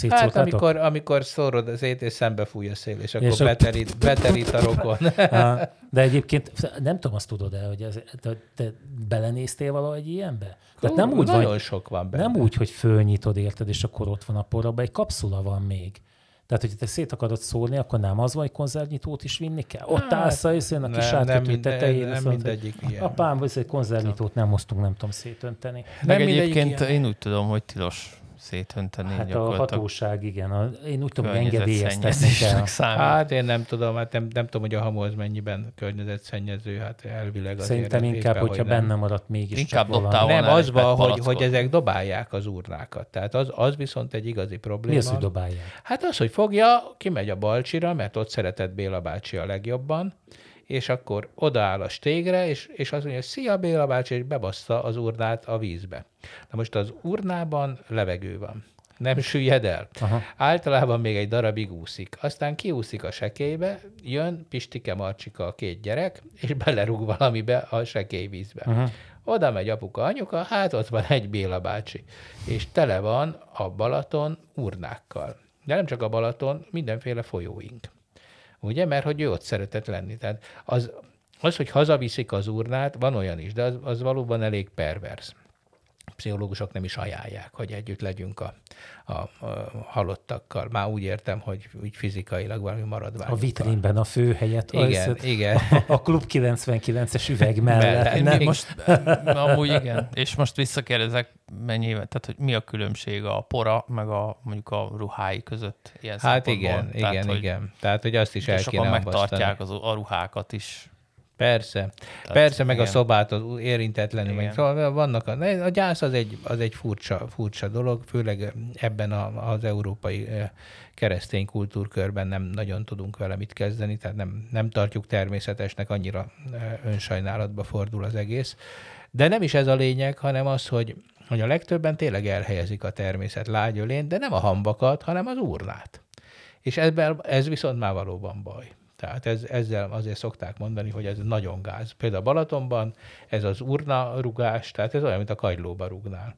Hát amikor, amikor szórod az ét, és szembe fúj a szél, és akkor és beterít, a... beterít a rokon. De egyébként nem tudom, azt tudod el, hogy ez, te, te belenéztél valahogy ilyenbe? Tehát nem úgy nagyon van, sok van benne. Nem úgy, hogy fölnyitod, érted, és akkor ott van a porrabban, egy kapszula van még. Tehát, hogy te szét akarod szórni, akkor nem az van, hogy konzervnyitót is vinni kell? Ott hát, állsz a részén a kis átkötő tetején. Nem, nem mindegyik ilyen. Apám, vagy egy konzervnyitót nem hoztunk, nem tudom szétönteni. Meg nem egyébként én úgy tudom, hogy tilos szétönteni. Hát a hatóság, igen. A, én úgy tudom, hogy engedélyeztetni kell. Hát én nem tudom, hát nem, nem tudom, hogy a hamu az mennyiben környezetszennyező, hát elvileg azért. Szerintem inkább, éppen, hogyha benne maradt mégis inkább csak valami. Nem, az van, hogy, hogy ezek dobálják az urnákat. Tehát az, az viszont egy igazi probléma. Mi az, hogy dobálják? Hát az, hogy fogja, kimegy a Balcsira, mert ott szeretett Béla bácsi a legjobban, és akkor odaáll a stégre, és, és azt mondja, szia Béla bácsi, és bebassza az urnát a vízbe. Na most az urnában levegő van. Nem süllyed el. Aha. Általában még egy darabig úszik. Aztán kiúszik a sekélybe, jön Pistike Marcsika a két gyerek, és belerúg valamibe a sekélyvízbe. Aha. Oda megy apuka, anyuka, hát ott van egy Béla bácsi. És tele van a Balaton urnákkal. De nem csak a Balaton, mindenféle folyóink ugye? Mert hogy ő ott szeretett lenni. Tehát az, az, hogy hazaviszik az urnát, van olyan is, de az, az valóban elég pervers. Pszichológusok nem is ajánlják, hogy együtt legyünk a, a, a halottakkal. Már úgy értem, hogy úgy fizikailag valami maradvány. A vitrínben a fő helyet. Igen, az, igen. A, a Klub 99-es üveg mellett. Nem, most, amúgy igen. És most visszakérdezek, mennyi, tehát hogy mi a különbség a pora, meg a mondjuk a ruhái között? Ilyen hát igen, tehát, igen, hogy, igen. Tehát, hogy azt is el kéne megtartják az, a ruhákat is Persze, Tehát, persze, meg igen. a szobát az érintetlenül. Meg, szóval vannak a, a gyász az egy, az egy furcsa, furcsa dolog, főleg ebben a, az európai keresztény kultúrkörben nem nagyon tudunk vele mit kezdeni, tehát nem, nem tartjuk természetesnek, annyira önsajnálatba fordul az egész. De nem is ez a lényeg, hanem az, hogy, hogy a legtöbben tényleg elhelyezik a természet lágyölén, de nem a hambakat, hanem az urnát. És ebben, ez viszont már valóban baj. Tehát ez, ezzel azért szokták mondani, hogy ez nagyon gáz. Például a Balatonban ez az urna rugás, tehát ez olyan, mint a kagylóba rugnál.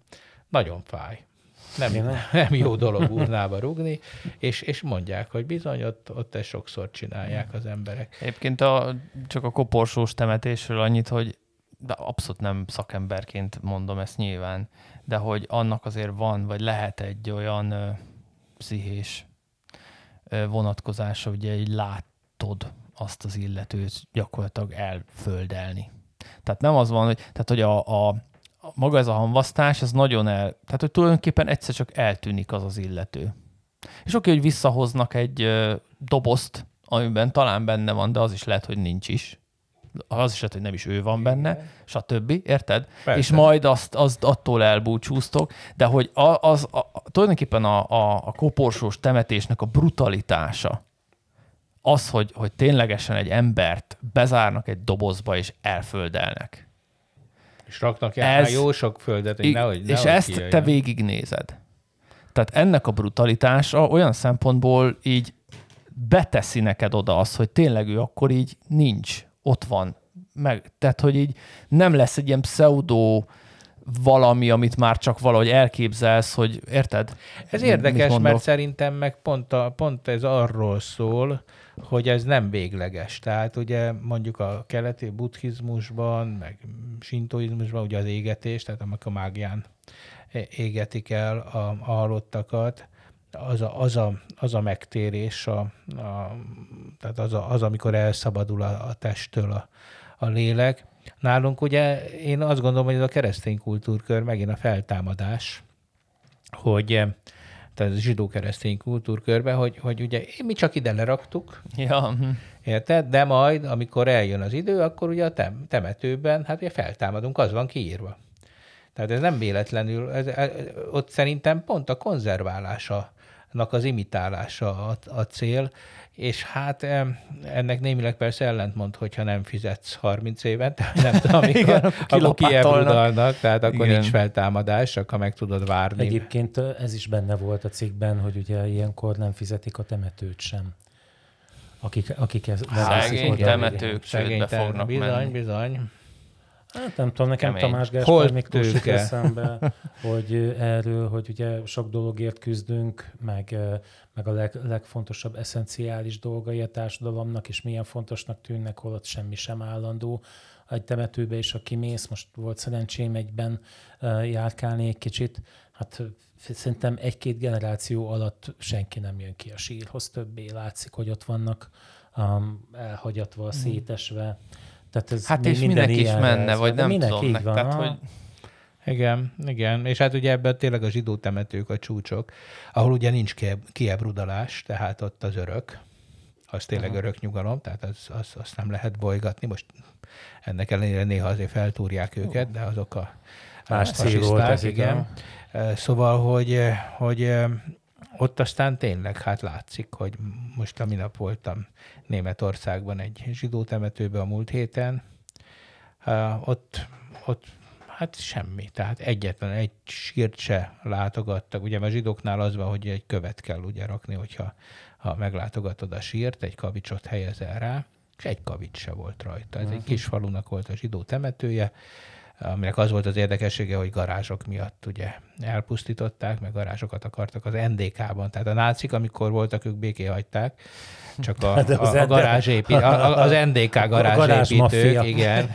Nagyon fáj. Nem, nem jó dolog urnába rugni, és, és mondják, hogy bizony ott, ott ezt sokszor csinálják az emberek. Egyébként a, csak a koporsós temetésről annyit, hogy de abszolút nem szakemberként mondom ezt nyilván, de hogy annak azért van, vagy lehet egy olyan ö, pszichés ö, vonatkozása, ugye egy lát, látod azt az illetőt gyakorlatilag elföldelni. Tehát nem az van, hogy, tehát, hogy a, a, a maga ez a hamvasztás, ez nagyon el, tehát hogy tulajdonképpen egyszer csak eltűnik az az illető. És oké, hogy visszahoznak egy ö, dobozt, amiben talán benne van, de az is lehet, hogy nincs is. Az is lehet, hogy nem is ő van benne, stb. Érted? Persze. És majd azt, azt attól elbúcsúztok, de hogy az, az a, tulajdonképpen a, a, a koporsós temetésnek a brutalitása, az, hogy, hogy ténylegesen egy embert bezárnak egy dobozba és elföldelnek. És raknak el Ez, jó sok földet, hogy nehogy, nehogy És ezt kijöjjön. te végignézed. Tehát ennek a brutalitása olyan szempontból így beteszi neked oda az, hogy tényleg ő akkor így nincs, ott van. Meg, tehát, hogy így nem lesz egy ilyen pseudo valami, amit már csak valahogy elképzelsz, hogy érted? Ez érdekes, mert szerintem meg pont, a, pont ez arról szól, hogy ez nem végleges. Tehát ugye mondjuk a keleti buddhizmusban, meg sintoizmusban ugye az égetés, tehát amikor mágián égetik el a, a halottakat, az a, az a, az a megtérés, a, a, tehát az, a, az, amikor elszabadul a, a testtől a, a lélek. Nálunk ugye én azt gondolom, hogy ez a keresztény kultúrkör megint a feltámadás, hogy tehát a zsidó-keresztény kultúrkörbe, hogy, hogy ugye mi csak ide leraktuk, ja. Érted? De majd, amikor eljön az idő, akkor ugye a tem- temetőben, hát ugye feltámadunk, az van kiírva. Tehát ez nem véletlenül, ez, ez, ott szerintem pont a konzerválása az imitálása a, a cél, és hát ennek némileg persze ellentmond, hogyha nem fizetsz 30 évet, nem tudom, amikor, Igen, akkor kiebrudalnak, tehát akkor Igen. nincs feltámadás, akkor meg tudod várni. Egyébként ez is benne volt a cikkben, hogy ugye ilyenkor nem fizetik a temetőt sem. Akik, akik ez Szegény temetők csődbe fognak bizony, menni. Bizony, Hát nem tudom, nekem Kemény. Tamás Gáspár Miklós jut eszembe, hogy erről, hogy ugye sok dologért küzdünk, meg, meg a leg, legfontosabb eszenciális dolgai a társadalomnak, és milyen fontosnak tűnnek, holott semmi sem állandó. Egy temetőbe is, aki mész, most volt szerencsém egyben járkálni egy kicsit, hát szerintem egy-két generáció alatt senki nem jön ki a sírhoz többé, látszik, hogy ott vannak um, elhagyatva, mm. Tehát ez hát és minden is menne, vagy nem tudom. Így van, tehát, hogy... Igen, igen. És hát ugye ebben tényleg a zsidó temetők a csúcsok, ahol ugye nincs kiebrudalás, tehát ott az örök, az tényleg uh-huh. örök nyugalom, tehát az, az, azt nem lehet bolygatni. Most ennek ellenére néha azért feltúrják őket, de azok a más cél volt ez, igen. igen. Szóval, hogy, hogy ott aztán tényleg hát látszik, hogy most a minap voltam Németországban egy zsidó temetőben a múlt héten, ott, ott hát semmi, tehát egyetlen egy sírt se látogattak. Ugye a zsidóknál az van, hogy egy követ kell ugye rakni, hogyha ha meglátogatod a sírt, egy kavicsot helyezel rá, és egy kavics se volt rajta. Ez egy kis falunak volt a zsidó temetője, aminek az volt az érdekessége, hogy garázsok miatt ugye elpusztították, meg garázsokat akartak az NDK-ban. Tehát a nácik, amikor voltak, ők béké hagyták, csak a, a, a, garázsépít, a, az NDK garázsépítők, igen.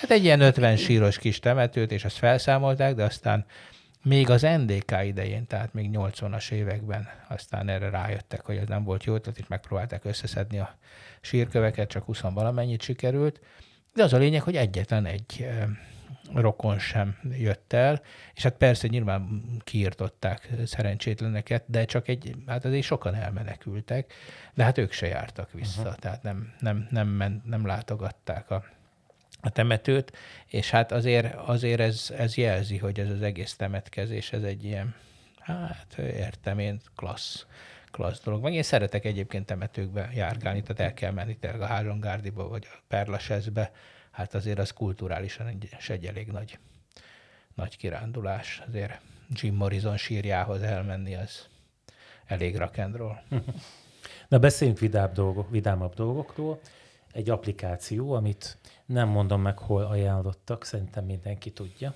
Hát egy ilyen 50 síros kis temetőt, és azt felszámolták, de aztán még az NDK idején, tehát még 80-as években aztán erre rájöttek, hogy ez nem volt jó tehát itt megpróbálták összeszedni a sírköveket, csak 20 valamennyit sikerült. De az a lényeg, hogy egyetlen egy rokon sem jött el, és hát persze nyilván kiirtották szerencsétleneket, de csak egy, hát azért sokan elmenekültek, de hát ők se jártak vissza, uh-huh. tehát nem, nem, nem, nem, nem látogatták a, a temetőt, és hát azért, azért ez, ez jelzi, hogy ez az egész temetkezés, ez egy ilyen, hát értem én, klassz, klassz dolog. Meg én szeretek egyébként temetőkbe járkálni, tehát el kell menni tényleg a Házsongárdiba, vagy a Perlasezbe, hát azért az kulturálisan egy, egy elég nagy, nagy kirándulás. Azért Jim Morrison sírjához elmenni, az elég rakendról. Na beszéljünk vidább dolgok, vidámabb dolgokról. Egy applikáció, amit nem mondom meg, hol ajánlottak, szerintem mindenki tudja,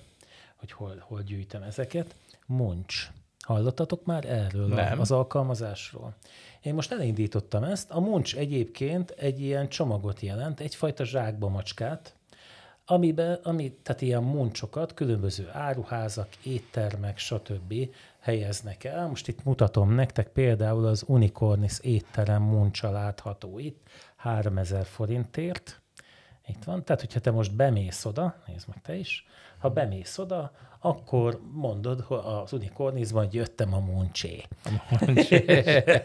hogy hol, hol gyűjtem ezeket. Munch. Hallottatok már erről nem. az alkalmazásról? Én most elindítottam ezt. A Munch egyébként egy ilyen csomagot jelent, egyfajta zsákba macskát, amiben, ami, tehát ilyen muncsokat különböző áruházak, éttermek, stb. helyeznek el. Most itt mutatom nektek például az Unicornis étterem muncsa látható itt, 3000 forintért. Itt van, tehát hogyha te most bemész oda, nézd meg te is, ha bemész oda, akkor mondod hogy az unikornizban, hogy jöttem a muncsé.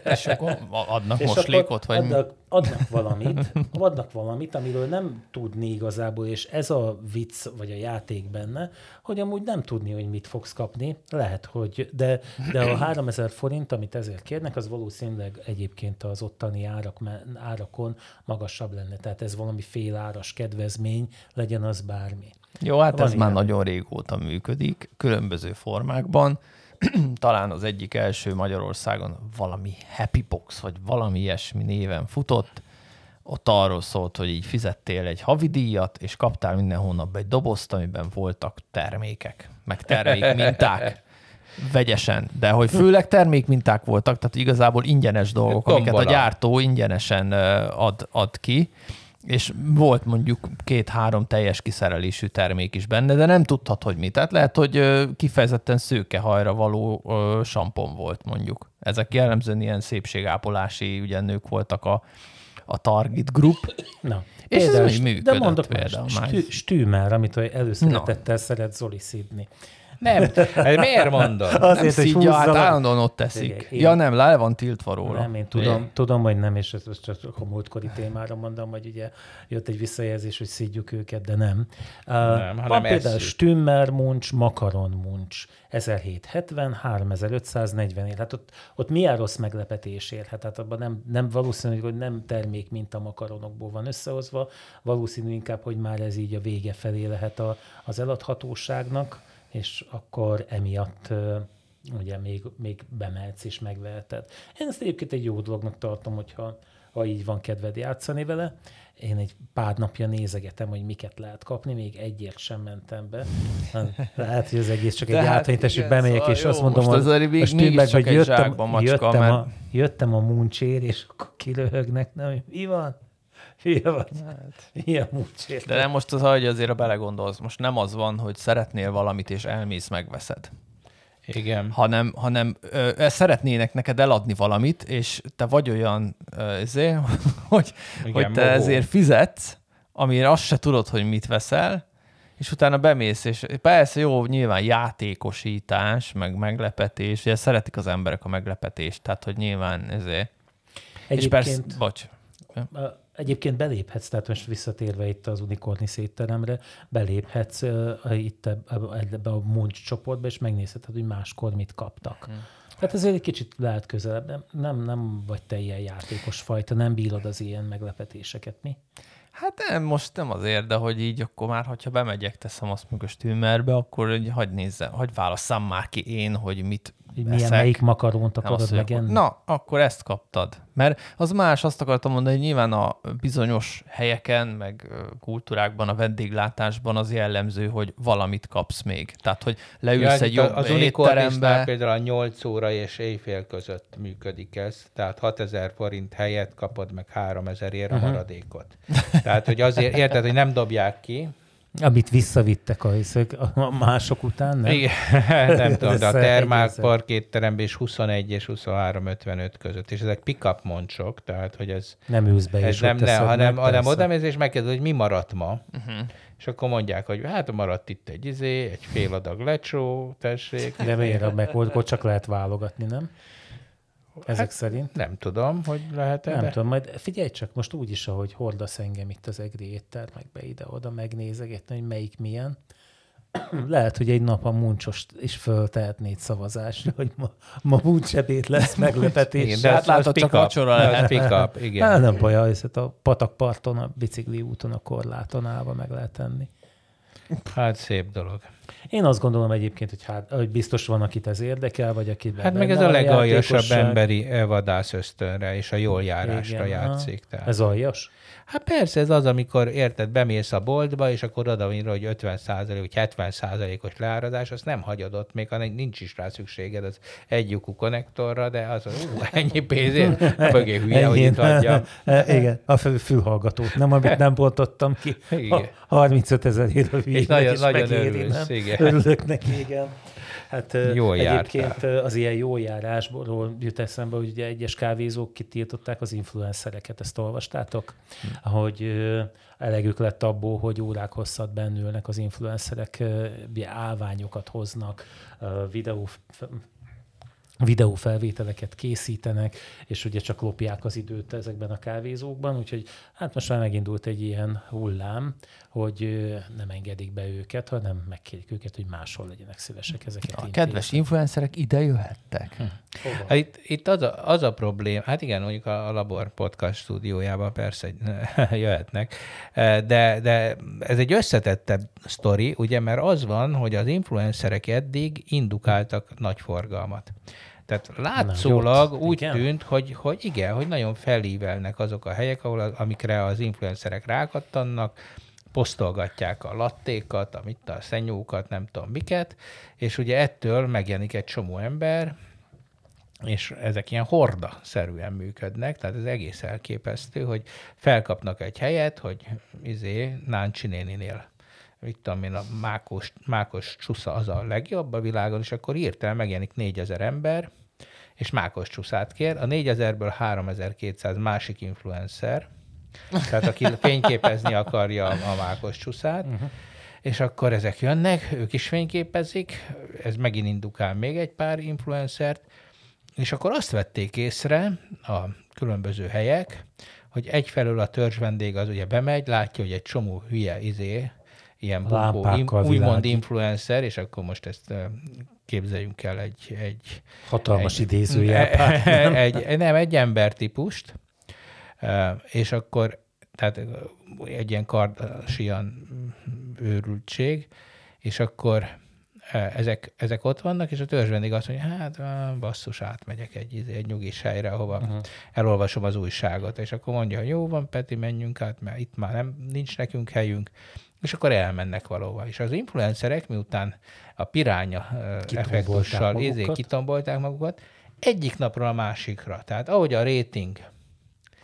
és akkor adnak és moslékot? Vagy... Adnak, adnak valamit, adnak valamit, amiről nem tudni igazából, és ez a vicc, vagy a játék benne, hogy amúgy nem tudni, hogy mit fogsz kapni. Lehet, hogy, de, de a 3000 forint, amit ezért kérnek, az valószínűleg egyébként az ottani árak, árakon magasabb lenne. Tehát ez valami féláras kedvezmény, legyen az bármi. Jó, hát Van ez ilyen. már nagyon régóta működik, különböző formákban. Talán az egyik első Magyarországon valami Happy Box, vagy valami ilyesmi néven futott. Ott arról szólt, hogy így fizettél egy havidíjat, és kaptál minden hónapban egy dobozt, amiben voltak termékek, meg termékminták vegyesen, de hogy főleg termékminták voltak, tehát igazából ingyenes dolgok, Tombola. amiket a gyártó ingyenesen ad, ad ki, és volt mondjuk két-három teljes kiszerelésű termék is benne, de nem tudhat, hogy mi. Tehát lehet, hogy kifejezetten szőkehajra való sampon volt mondjuk. Ezek jellemzően ilyen szépségápolási ugye nők voltak a, a target group. Na, és például, ez működött de mondok például. Stü, stűmer, amit előszeretettel szeret Zoli szidni. Nem, hát miért mondod? Azért, nem hogy szídja, hát állandóan ott teszik. Én, ja nem, le van tiltva róla. Nem, én tudom, én. tudom hogy nem, és ez csak a múltkori témára mondom, hogy ugye jött egy visszajelzés, hogy szídjuk őket, de nem. Nem, uh, van például Stümmer Munch, Makaron Munch, 1770, 3540 ér. Hát ott, ott milyen rossz meglepetés érhet? Hát abban nem, nem valószínű, hogy nem termék, mint a makaronokból van összehozva, valószínű inkább, hogy már ez így a vége felé lehet a, az eladhatóságnak és akkor emiatt ugye még, még bemehetsz és megveheted. Én ezt egyébként egy jó dolognak tartom, hogyha ha így van kedved játszani vele. Én egy pár napja nézegetem, hogy miket lehet kapni, még egyért sem mentem be. Lehet, hogy az egész csak De egy hát, hogy bemegyek, szóval és jó, azt mondom, hogy most meg, hogy jöttem, macska, jöttem, mert... a, jöttem a muncsér, és akkor kilöhögnek, nem, mi van? Hülye vagy. Hát. Ilyen múltsér. De nem most az, hogy azért a belegondolsz, most nem az van, hogy szeretnél valamit, és elmész, megveszed. Igen. Hanem, hanem ö, szeretnének neked eladni valamit, és te vagy olyan, ö, ezért, hogy, Igen, hogy te mogó. ezért fizetsz, amire azt se tudod, hogy mit veszel, és utána bemész, és persze jó, nyilván játékosítás, meg meglepetés, ugye szeretik az emberek a meglepetést, tehát hogy nyilván ezért. Egyébként, és persze, bocs. Egyébként beléphetsz, tehát most visszatérve itt az unikorni szétteremre, beléphetsz uh, itt ebbe a Munch csoportba, és megnézheted, hogy máskor mit kaptak. Hmm. Tehát ezért egy kicsit lehet közelebb. Nem, nem vagy te ilyen játékos fajta, nem bírod az ilyen meglepetéseket, mi? Hát nem, most nem azért, de hogy így akkor már, hogyha bemegyek, teszem azt meg a stűmerbe, akkor hogy hagyd nézzem, hogy válasszam már ki én, hogy mit milyen, melyik makarónt akarod megenni? Na, akkor ezt kaptad. Mert az más, azt akartam mondani, hogy nyilván a bizonyos helyeken, meg kultúrákban, a vendéglátásban az jellemző, hogy valamit kapsz még. Tehát, hogy leülsz ja, egy jobb Az étterembe. például a 8 óra és éjfél között működik ez. Tehát 6000 forint helyet kapod meg 3000 ér a uh-huh. maradékot. Tehát, hogy azért érted, hogy nem dobják ki, amit visszavittek a, a mások után, nem? Igen, nem tudom, de a Termák parkétteremben is 21 és 23-55 között, és ezek pick-up moncsok, tehát hogy ez... Nem ülsz be, ez nem, nem, hanem, hanem oda mész, és megkérdez, hogy mi maradt ma. Uh-huh. És akkor mondják, hogy hát maradt itt egy izé, egy fél adag lecsó, tessék. De miért, meg csak lehet válogatni, nem? Ezek hát, szerint? Nem tudom, hogy lehet-e. Nem de... tudom, majd figyelj csak most úgy is, ahogy hordasz engem itt az egri éttermekbe ide-oda megnézegetni, hogy melyik milyen. Lehet, hogy egy nap a muncsost is föltehetnéd szavazásra, hogy ma, ma muncsebét lesz meglepetés. igen, de hát látod, csak vacsora lehet. Pick up, igen. Hát nem baj, a patakparton, a bicikli úton, a korláton állva meg lehet tenni. Hát szép dolog. Én azt gondolom egyébként, hogy, hát, hogy biztos van, akit ez érdekel, vagy aki Hát meg ez a legaljasabb emberi vadász ösztönre és a jól járásra Igen, játszik. Tehát. Ez aljas? Hát persze, ez az, amikor érted, bemész a boltba, és akkor oda van hogy 50% vagy 70 százalékos leárazás, azt nem hagyod ott, még hanem nincs is rá szükséged az egy lyukú konnektorra, de az, ú, ennyi pénzért, mögé hülye, hogy itt adja. Igen, a fülhallgatót, nem, amit nem bontottam ki. Igen. 35 ezer ér a hülye, és nagyon, és nagyon örülsz, igen. Örülök neki, igen. Hát jó egyébként jártál. az ilyen jó járásból jut eszembe, hogy ugye egyes kávézók kitiltották az influencereket, ezt olvastátok? Hm. Hogy elegük lett abból, hogy órák hosszat bennülnek az influencerek, állványokat hoznak, videó videófelvételeket készítenek, és ugye csak lopják az időt ezekben a kávézókban, úgyhogy hát most már megindult egy ilyen hullám, hogy nem engedik be őket, hanem megkérik őket, hogy máshol legyenek szívesek ezeket. A intézni. kedves influencerek ide jöhettek. Hm. Hát itt, itt az, a, az a problém, hát igen, mondjuk a, a Labor podcast stúdiójában persze jöhetnek, de, de ez egy összetettebb sztori, ugye, mert az van, hogy az influencerek eddig indukáltak nagy forgalmat. Tehát látszólag Na, úgy igen. tűnt, hogy, hogy igen, hogy nagyon felívelnek azok a helyek, ahol, amikre az influencerek rákattannak, posztolgatják a lattékat, amit a szenyókat, nem tudom miket, és ugye ettől megjelenik egy csomó ember, és ezek ilyen horda-szerűen működnek, tehát ez egész elképesztő, hogy felkapnak egy helyet, hogy izé Náncsi néninél mit tudom én, a mákos, mákos csusza az a legjobb a világon, és akkor hirtelen megjelenik 4000 ember, és mákos csuszát kér. A 4000-ből 3200 másik influencer, tehát aki fényképezni akarja a mákos csúszát, uh-huh. és akkor ezek jönnek, ők is fényképezik, ez megint indukál még egy pár influencert, és akkor azt vették észre a különböző helyek, hogy egyfelől a törzs vendég az ugye bemegy, látja, hogy egy csomó hülye izé, ilyen bunkó, im, úgymond influencer, és akkor most ezt képzeljünk el egy... egy Hatalmas egy, idézőjel. Egy, nem, egy embertípust, és akkor, tehát egy ilyen kardasian őrültség, és akkor ezek, ezek ott vannak, és a törzsvendig azt mondja, hát basszus, átmegyek egy, izé, egy nyugis helyre, ahova uh-huh. elolvasom az újságot, és akkor mondja, hogy jó van, Peti, menjünk át, mert itt már nem, nincs nekünk helyünk, és akkor elmennek valóva. És az influencerek, miután a piránya effektussal izé, kitombolták magukat, egyik napról a másikra. Tehát ahogy a rating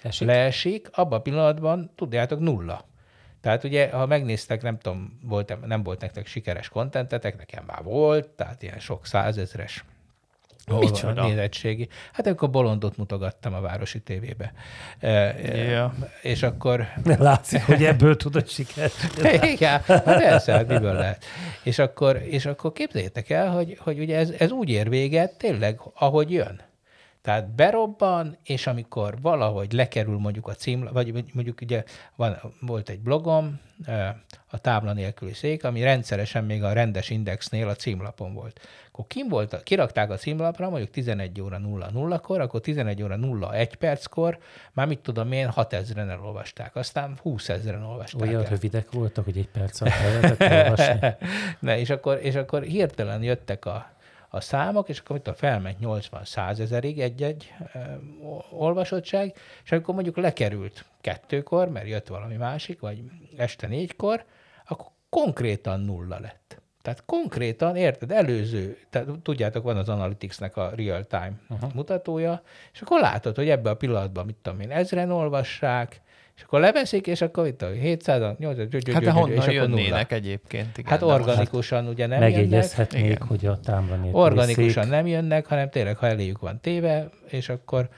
Esik. leesik, abban a pillanatban, tudjátok, nulla. Tehát ugye, ha megnéztek, nem tudom, volt, nem volt nektek sikeres kontentetek, nekem már volt, tehát ilyen sok százezres Micsoda? nézettségi. Hát akkor bolondot mutogattam a városi tévébe. Yeah. És akkor... Látszik, hogy ebből tudod sikert. Igen, hát persze, hát miből lehet. És akkor, és akkor képzeljétek el, hogy, hogy ugye ez, ez úgy ér véget, tényleg, ahogy jön. Tehát berobban, és amikor valahogy lekerül mondjuk a cím, vagy mondjuk ugye van, volt egy blogom, a tábla nélküli szék, ami rendszeresen még a rendes indexnél a címlapon volt. Akkor kim volt, kirakták a címlapra, mondjuk 11 óra 00-kor, akkor 11 óra 01 perckor, már mit tudom én, 6000-en elolvasták, aztán 20 ezeren olvasták Olyan el. rövidek voltak, hogy egy perc alatt lehetett olvasni. ne, és akkor, és akkor hirtelen jöttek a, a számok, és akkor mit felment 80-100 ezerig egy-egy olvasottság, és amikor mondjuk lekerült kettőkor, mert jött valami másik, vagy este négykor, akkor konkrétan nulla lett. Tehát konkrétan, érted, előző, tehát tudjátok, van az Analyticsnek a real-time uh-huh. mutatója, és akkor látod, hogy ebbe a pillanatban, mit tudom én, ezren olvassák, és akkor leveszik, és akkor itt a 700 800 Hát de honnan jönnének egyébként? Igen, hát organikusan ugye nem Megjegyezhetnék, jönnek. hogy a támra Organikusan nem jönnek, hanem tényleg, ha eléjük van téve, és akkor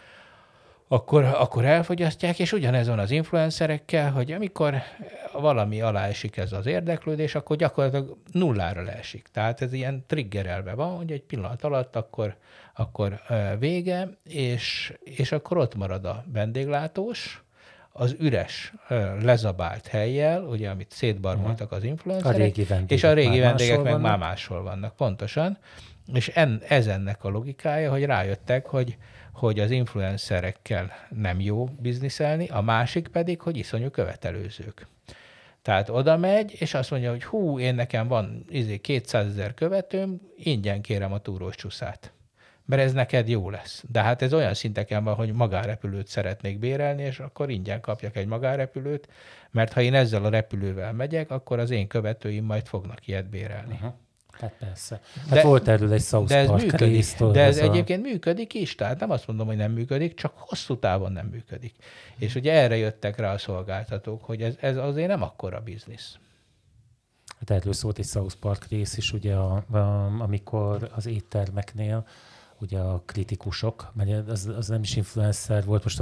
akkor, akkor elfogyasztják, és ugyanez van az influencerekkel, hogy amikor valami alá esik ez az érdeklődés, akkor gyakorlatilag nullára leesik. Tehát ez ilyen triggerelve van, hogy egy pillanat alatt akkor, akkor vége, és, és akkor ott marad a vendéglátós, az üres, lezabált helyjel, ugye, amit szétbarmoltak az influencerek, a régi vendégek és a régi vendégek meg vannak. már máshol vannak, pontosan. És en, ez ennek a logikája, hogy rájöttek, hogy, hogy az influencerekkel nem jó bizniszelni, a másik pedig, hogy iszonyú követelőzők. Tehát oda megy, és azt mondja, hogy hú, én nekem van izé 200 ezer követőm, ingyen kérem a túrós csúszát. Mert ez neked jó lesz. De hát ez olyan szinteken van, hogy magárepülőt szeretnék bérelni, és akkor ingyen kapjak egy magárepülőt, mert ha én ezzel a repülővel megyek, akkor az én követőim majd fognak ilyet bérelni. Uh-huh. Hát persze. Hát de, volt erről egy South de ez Park működik, résztől, De ez, ez a... egyébként működik is, tehát nem azt mondom, hogy nem működik, csak hosszú távon nem működik. És ugye erre jöttek rá a szolgáltatók, hogy ez, ez azért nem akkora biznisz. Hát erről szólt egy South Park rész is, ugye, a, a, amikor az éttermeknél ugye a kritikusok, mert az, az nem is influencer volt, most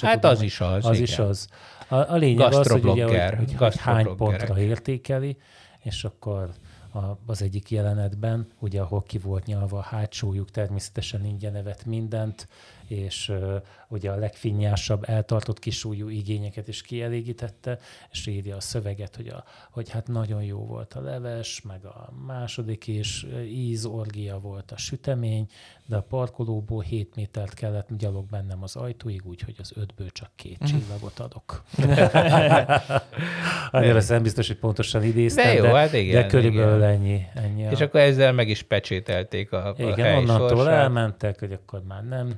hát tudom, az is az. Az igen. is az. A, a lényeg az, hogy, ugye, hogy, hogy, hogy hány pontra értékeli, és akkor a, az egyik jelenetben, ugye ahol ki volt nyalva a hátsójuk, természetesen ingyen nevet mindent, és uh, ugye a legfinnyásabb eltartott kisúlyú igényeket is kielégítette, és írja a szöveget, hogy, a, hogy hát nagyon jó volt a leves, meg a második is, ízorgia volt a sütemény, de a parkolóból 7 métert kellett gyalog bennem az ajtóig, úgyhogy az ötből csak két mhm. csillagot adok. Annyira nem biztos, hogy pontosan idéztem, de, jó, de, hát igen, de körülbelül igen. ennyi. ennyi És a... akkor ezzel meg is pecsételték a, igen, a Igen, onnantól sorsát. elmentek, hogy akkor már nem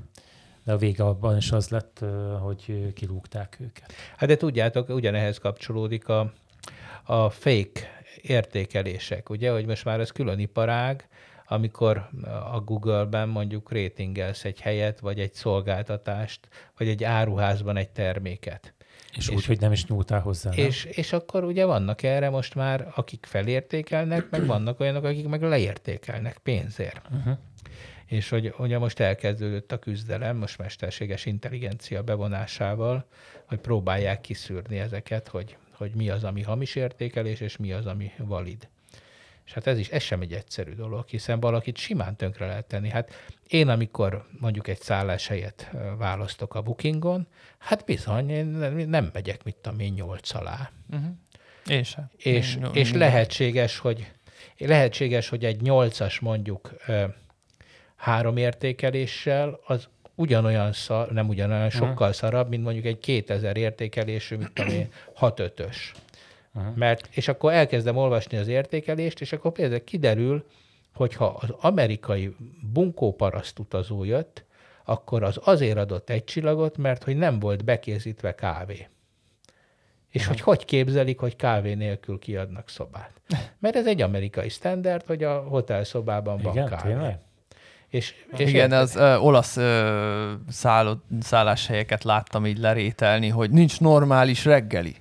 de a vége abban is az lett, hogy kirúgták őket. Hát de tudjátok, ugyanehhez kapcsolódik a, a fake értékelések, ugye, hogy most már ez külön iparág, amikor a Google-ben mondjuk rétingelsz egy helyet, vagy egy szolgáltatást, vagy egy áruházban egy terméket. És, és úgy, hogy nem is nyúltál hozzá. És, és akkor ugye vannak erre most már, akik felértékelnek, meg vannak olyanok, akik meg leértékelnek pénzért. Uh-huh és hogy ugye most elkezdődött a küzdelem, most mesterséges intelligencia bevonásával, hogy próbálják kiszűrni ezeket, hogy, hogy mi az, ami hamis értékelés, és mi az, ami valid. És hát ez is, ez sem egy egyszerű dolog, hiszen valakit simán tönkre lehet tenni. Hát én, amikor mondjuk egy helyet választok a bookingon, hát bizony, én nem megyek, mit tudom én, nyolc alá. Uh-huh. És, és, én, és lehetséges, hogy lehetséges, hogy egy nyolcas mondjuk három értékeléssel, az ugyanolyan szar, nem ugyanolyan, sokkal szarabb, mint mondjuk egy 2000 értékelésű, mint ami 6 5 Uh-huh. Mert, és akkor elkezdem olvasni az értékelést, és akkor például kiderül, hogyha az amerikai bunkóparaszt utazó jött, akkor az azért adott egy csillagot, mert hogy nem volt bekészítve kávé. És hogy hogy képzelik, hogy kávé nélkül kiadnak szobát. Mert ez egy amerikai standard, hogy a hotel szobában van Igen, kávé. Tényleg? És, és Igen, érted? az ö, olasz ö, szálló, szálláshelyeket láttam így lerételni, hogy nincs normális reggeli.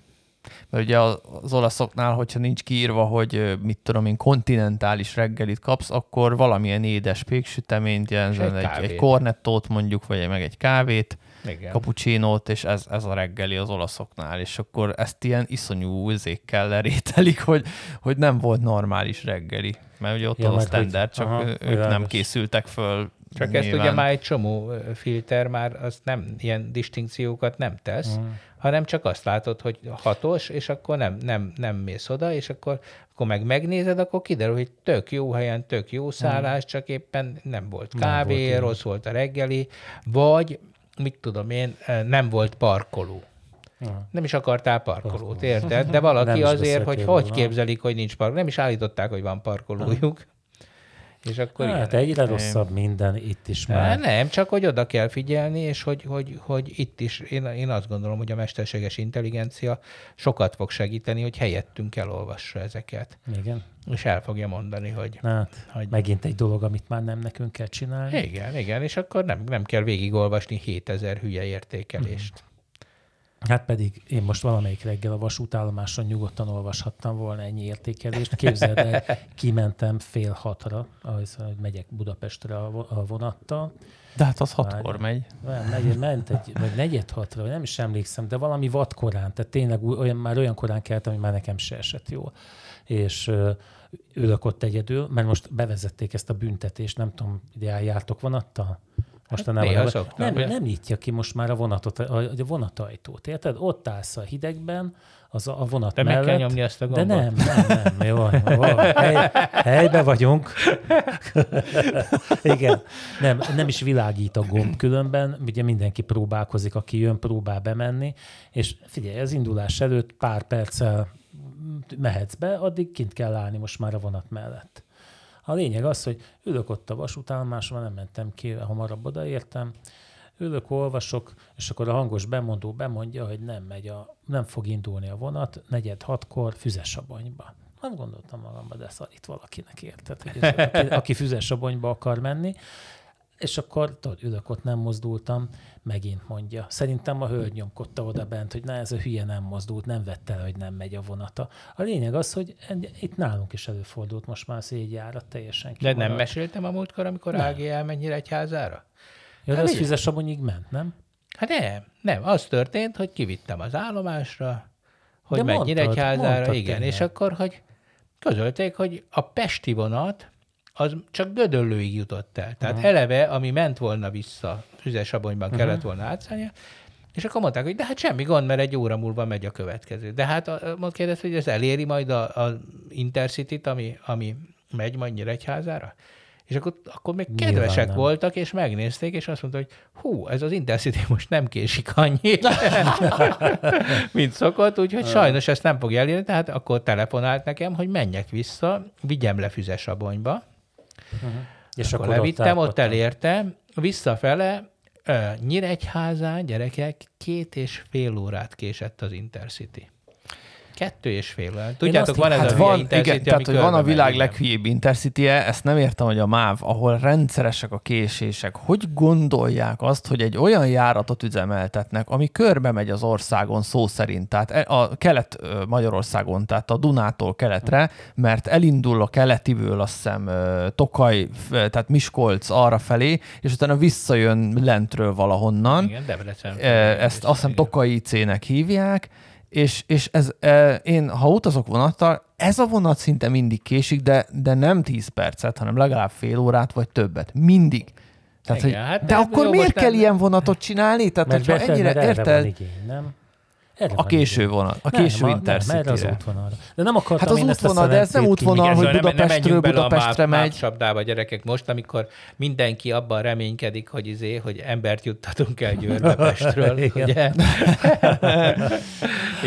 Mert ugye az olaszoknál, hogyha nincs kiírva, hogy mit tudom én, kontinentális reggelit kapsz, akkor valamilyen édes péksüteményt, egy, egy, egy kornettót mondjuk, vagy meg egy kávét, igen. cappuccinót, és ez, ez a reggeli az olaszoknál, és akkor ezt ilyen iszonyú üzékkel lerételik, hogy, hogy nem volt normális reggeli, mert ugye ott ja, az a standard, csak aha, ők világos. nem készültek föl csak Nyilván. ezt ugye már egy csomó filter már az nem ilyen distinkciókat nem tesz, uh-huh. hanem csak azt látod, hogy hatos, és akkor nem, nem, nem mész oda, és akkor, akkor meg megnézed, akkor kiderül, hogy tök jó helyen, tök jó szállás, uh-huh. csak éppen nem volt kávé, nem volt rossz volt a reggeli, vagy mit tudom én, nem volt parkoló. Aha. Nem is akartál parkolót, érted? De valaki azért, hogy hogy képzelik, hogy nincs parkoló. Nem is állították, hogy van parkolójuk. És akkor hát ilyen. egyre rosszabb minden itt is már. Nem, csak hogy oda kell figyelni, és hogy, hogy, hogy itt is, én, én azt gondolom, hogy a mesterséges intelligencia sokat fog segíteni, hogy helyettünk elolvassa ezeket. Igen. És el fogja mondani, hogy... Hát, hogy... megint egy dolog, amit már nem nekünk kell csinálni. Igen, igen, és akkor nem, nem kell végigolvasni 7000 hülye értékelést. Mm-hmm. Hát pedig én most valamelyik reggel a vasútállomáson nyugodtan olvashattam volna ennyi értékelést. Képzeld el, kimentem fél hatra, ahhoz, hogy megyek Budapestre a vonattal. De hát az hatkor megy. megy. Ment egy, vagy negyed hatra, vagy nem is emlékszem, de valami vadkorán, tehát tényleg olyan, már olyan korán kelt, ami már nekem se esett jól. És ülök ott egyedül, mert most bevezették ezt a büntetést, nem tudom, ide jártok vonattal? Mostanában hát nem, nem, nem nyitja ki most már a, vonatot, a, a vonatajtót, érted? Ott állsz a hidegben, az a, a vonat de mellett. meg kell nyomni ezt a gombot. De nem, nem, nem, jó, jó hely, helybe vagyunk. Igen, nem, nem is világít a gomb különben, ugye mindenki próbálkozik, aki jön, próbál bemenni, és figyelj, az indulás előtt pár perccel mehetsz be, addig kint kell állni most már a vonat mellett. A lényeg az, hogy ülök ott a vasútállomáson, nem mentem ki, hamarabb odaértem, ülök, olvasok, és akkor a hangos bemondó bemondja, hogy nem megy a, nem fog indulni a vonat, negyed hatkor füzesabonyba. Hát gondoltam magamban, de szarít valakinek érted, hogy ez, aki, aki füzesabonyba akar menni. És akkor tudod, ülök ott, nem mozdultam, megint mondja. Szerintem a hölgy nyomkodta oda bent, hogy na ez a hülye nem mozdult, nem vette el, hogy nem megy a vonata. A lényeg az, hogy itt nálunk is előfordult most már az járat teljesen kimaradt. De nem meséltem a múltkor, amikor nem. AG elmennyire egy házára? Ja, hát az Füzesabonyig ment, nem? Hát nem, nem. Az történt, hogy kivittem az állomásra, hogy De mennyire egy házára, igen, tényleg. és akkor, hogy közölték, hogy a Pesti vonat az csak Gödöllőig jutott el. Tehát uh-huh. eleve, ami ment volna vissza, Füzesabonyban uh-huh. kellett volna átszállnia, és akkor mondták, hogy de hát semmi gond, mert egy óra múlva megy a következő. De hát mond kérdez, hogy ez eléri majd a, a Intercity-t, ami, ami megy majd Nyíregyházára? És akkor, akkor még Nyilván kedvesek nem. voltak, és megnézték, és azt mondta, hogy hú, ez az Intercity most nem késik annyi, mint szokott, úgyhogy sajnos ezt nem fogja elérni, tehát akkor telefonált nekem, hogy menjek vissza, vigyem le Füzesabonyba, Uh-huh. És akkor, akkor levittem, ott, ott elértem, visszafele Nyíregyházán, gyerekek, két és fél órát késett az Intercity. Kettő és fél. Tudjátok, van ez hát a van, Intercity, igen, tehát, hogy van a világ leghülyébb intercity -e, ezt nem értem, hogy a MÁV, ahol rendszeresek a késések, hogy gondolják azt, hogy egy olyan járatot üzemeltetnek, ami körbe megy az országon szó szerint, tehát e, a kelet Magyarországon, tehát a Dunától keletre, mert elindul a keletiből, azt hiszem, Tokaj, tehát Miskolc arra felé, és utána visszajön lentről valahonnan. Igen, Debrecen. Ezt azt hiszem Tokai C-nek hívják, és, és ez, e, én, ha utazok vonattal, ez a vonat szinte mindig késik, de, de nem 10 percet, hanem legalább fél órát, vagy többet. Mindig. Tehát, Igen, hogy, hát de akkor miért kell nem... ilyen vonatot csinálni? Tehát, Mert hogyha ennyire érted... Igény, nem? Erre a késő vonal, a késő nem, intercity. nem, erre az útvonalra. De nem akartam hát az útvonal, de ez nem útvonal, hogy Budapestről Budapestre megy. Csapdába, gyerekek, most, amikor mindenki abban reménykedik, hogy izé, hogy embert juttatunk el Győrbe Pestről, ugye?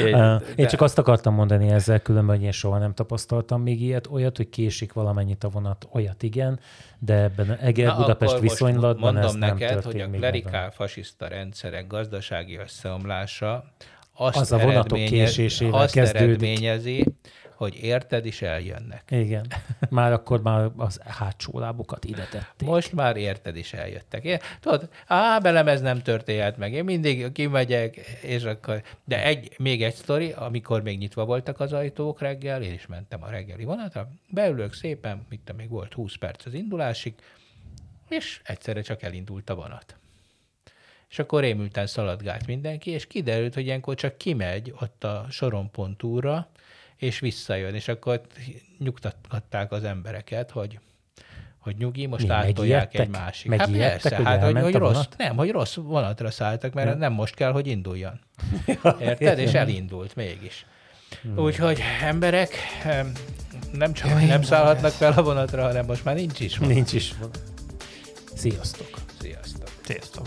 Én, Én csak azt akartam mondani ezzel, különben, hogy én soha nem tapasztaltam még ilyet, olyat, hogy késik valamennyit a vonat, olyat igen, de ebben Eger Budapest viszonylatban ez nem neked, hogy a klerikál fasiszta rendszerek gazdasági összeomlása azt az a vonatok késésével azt kezdődik. eredményezi, hogy érted, is eljönnek. Igen. Már akkor már az hátsó lábukat ide tették. Most már érted, is eljöttek. Én, tudod, á, belem ez nem történt meg. Én mindig kimegyek, és akkor... De egy, még egy sztori, amikor még nyitva voltak az ajtók reggel, én is mentem a reggeli vonatra, beülök szépen, mit még volt 20 perc az indulásig, és egyszerre csak elindult a vonat és akkor rémülten szaladgált mindenki, és kiderült, hogy ilyenkor csak kimegy ott a soronpontúra, és visszajön, és akkor nyugtatták az embereket, hogy hogy nyugi, most Mi, átolják egy másik. Hát persze, hogy hát hogy, hogy rossz, nem, hogy rossz vonatra szálltak, mert ja. nem most kell, hogy induljon. Érted? És elindult mégis. Hmm. Úgyhogy emberek nem csak Jaj, nem szállhatnak fel a vonatra, hanem most már nincs is vonat. Nincs is vonat. Sziasztok. Sziasztok. Sziasztok.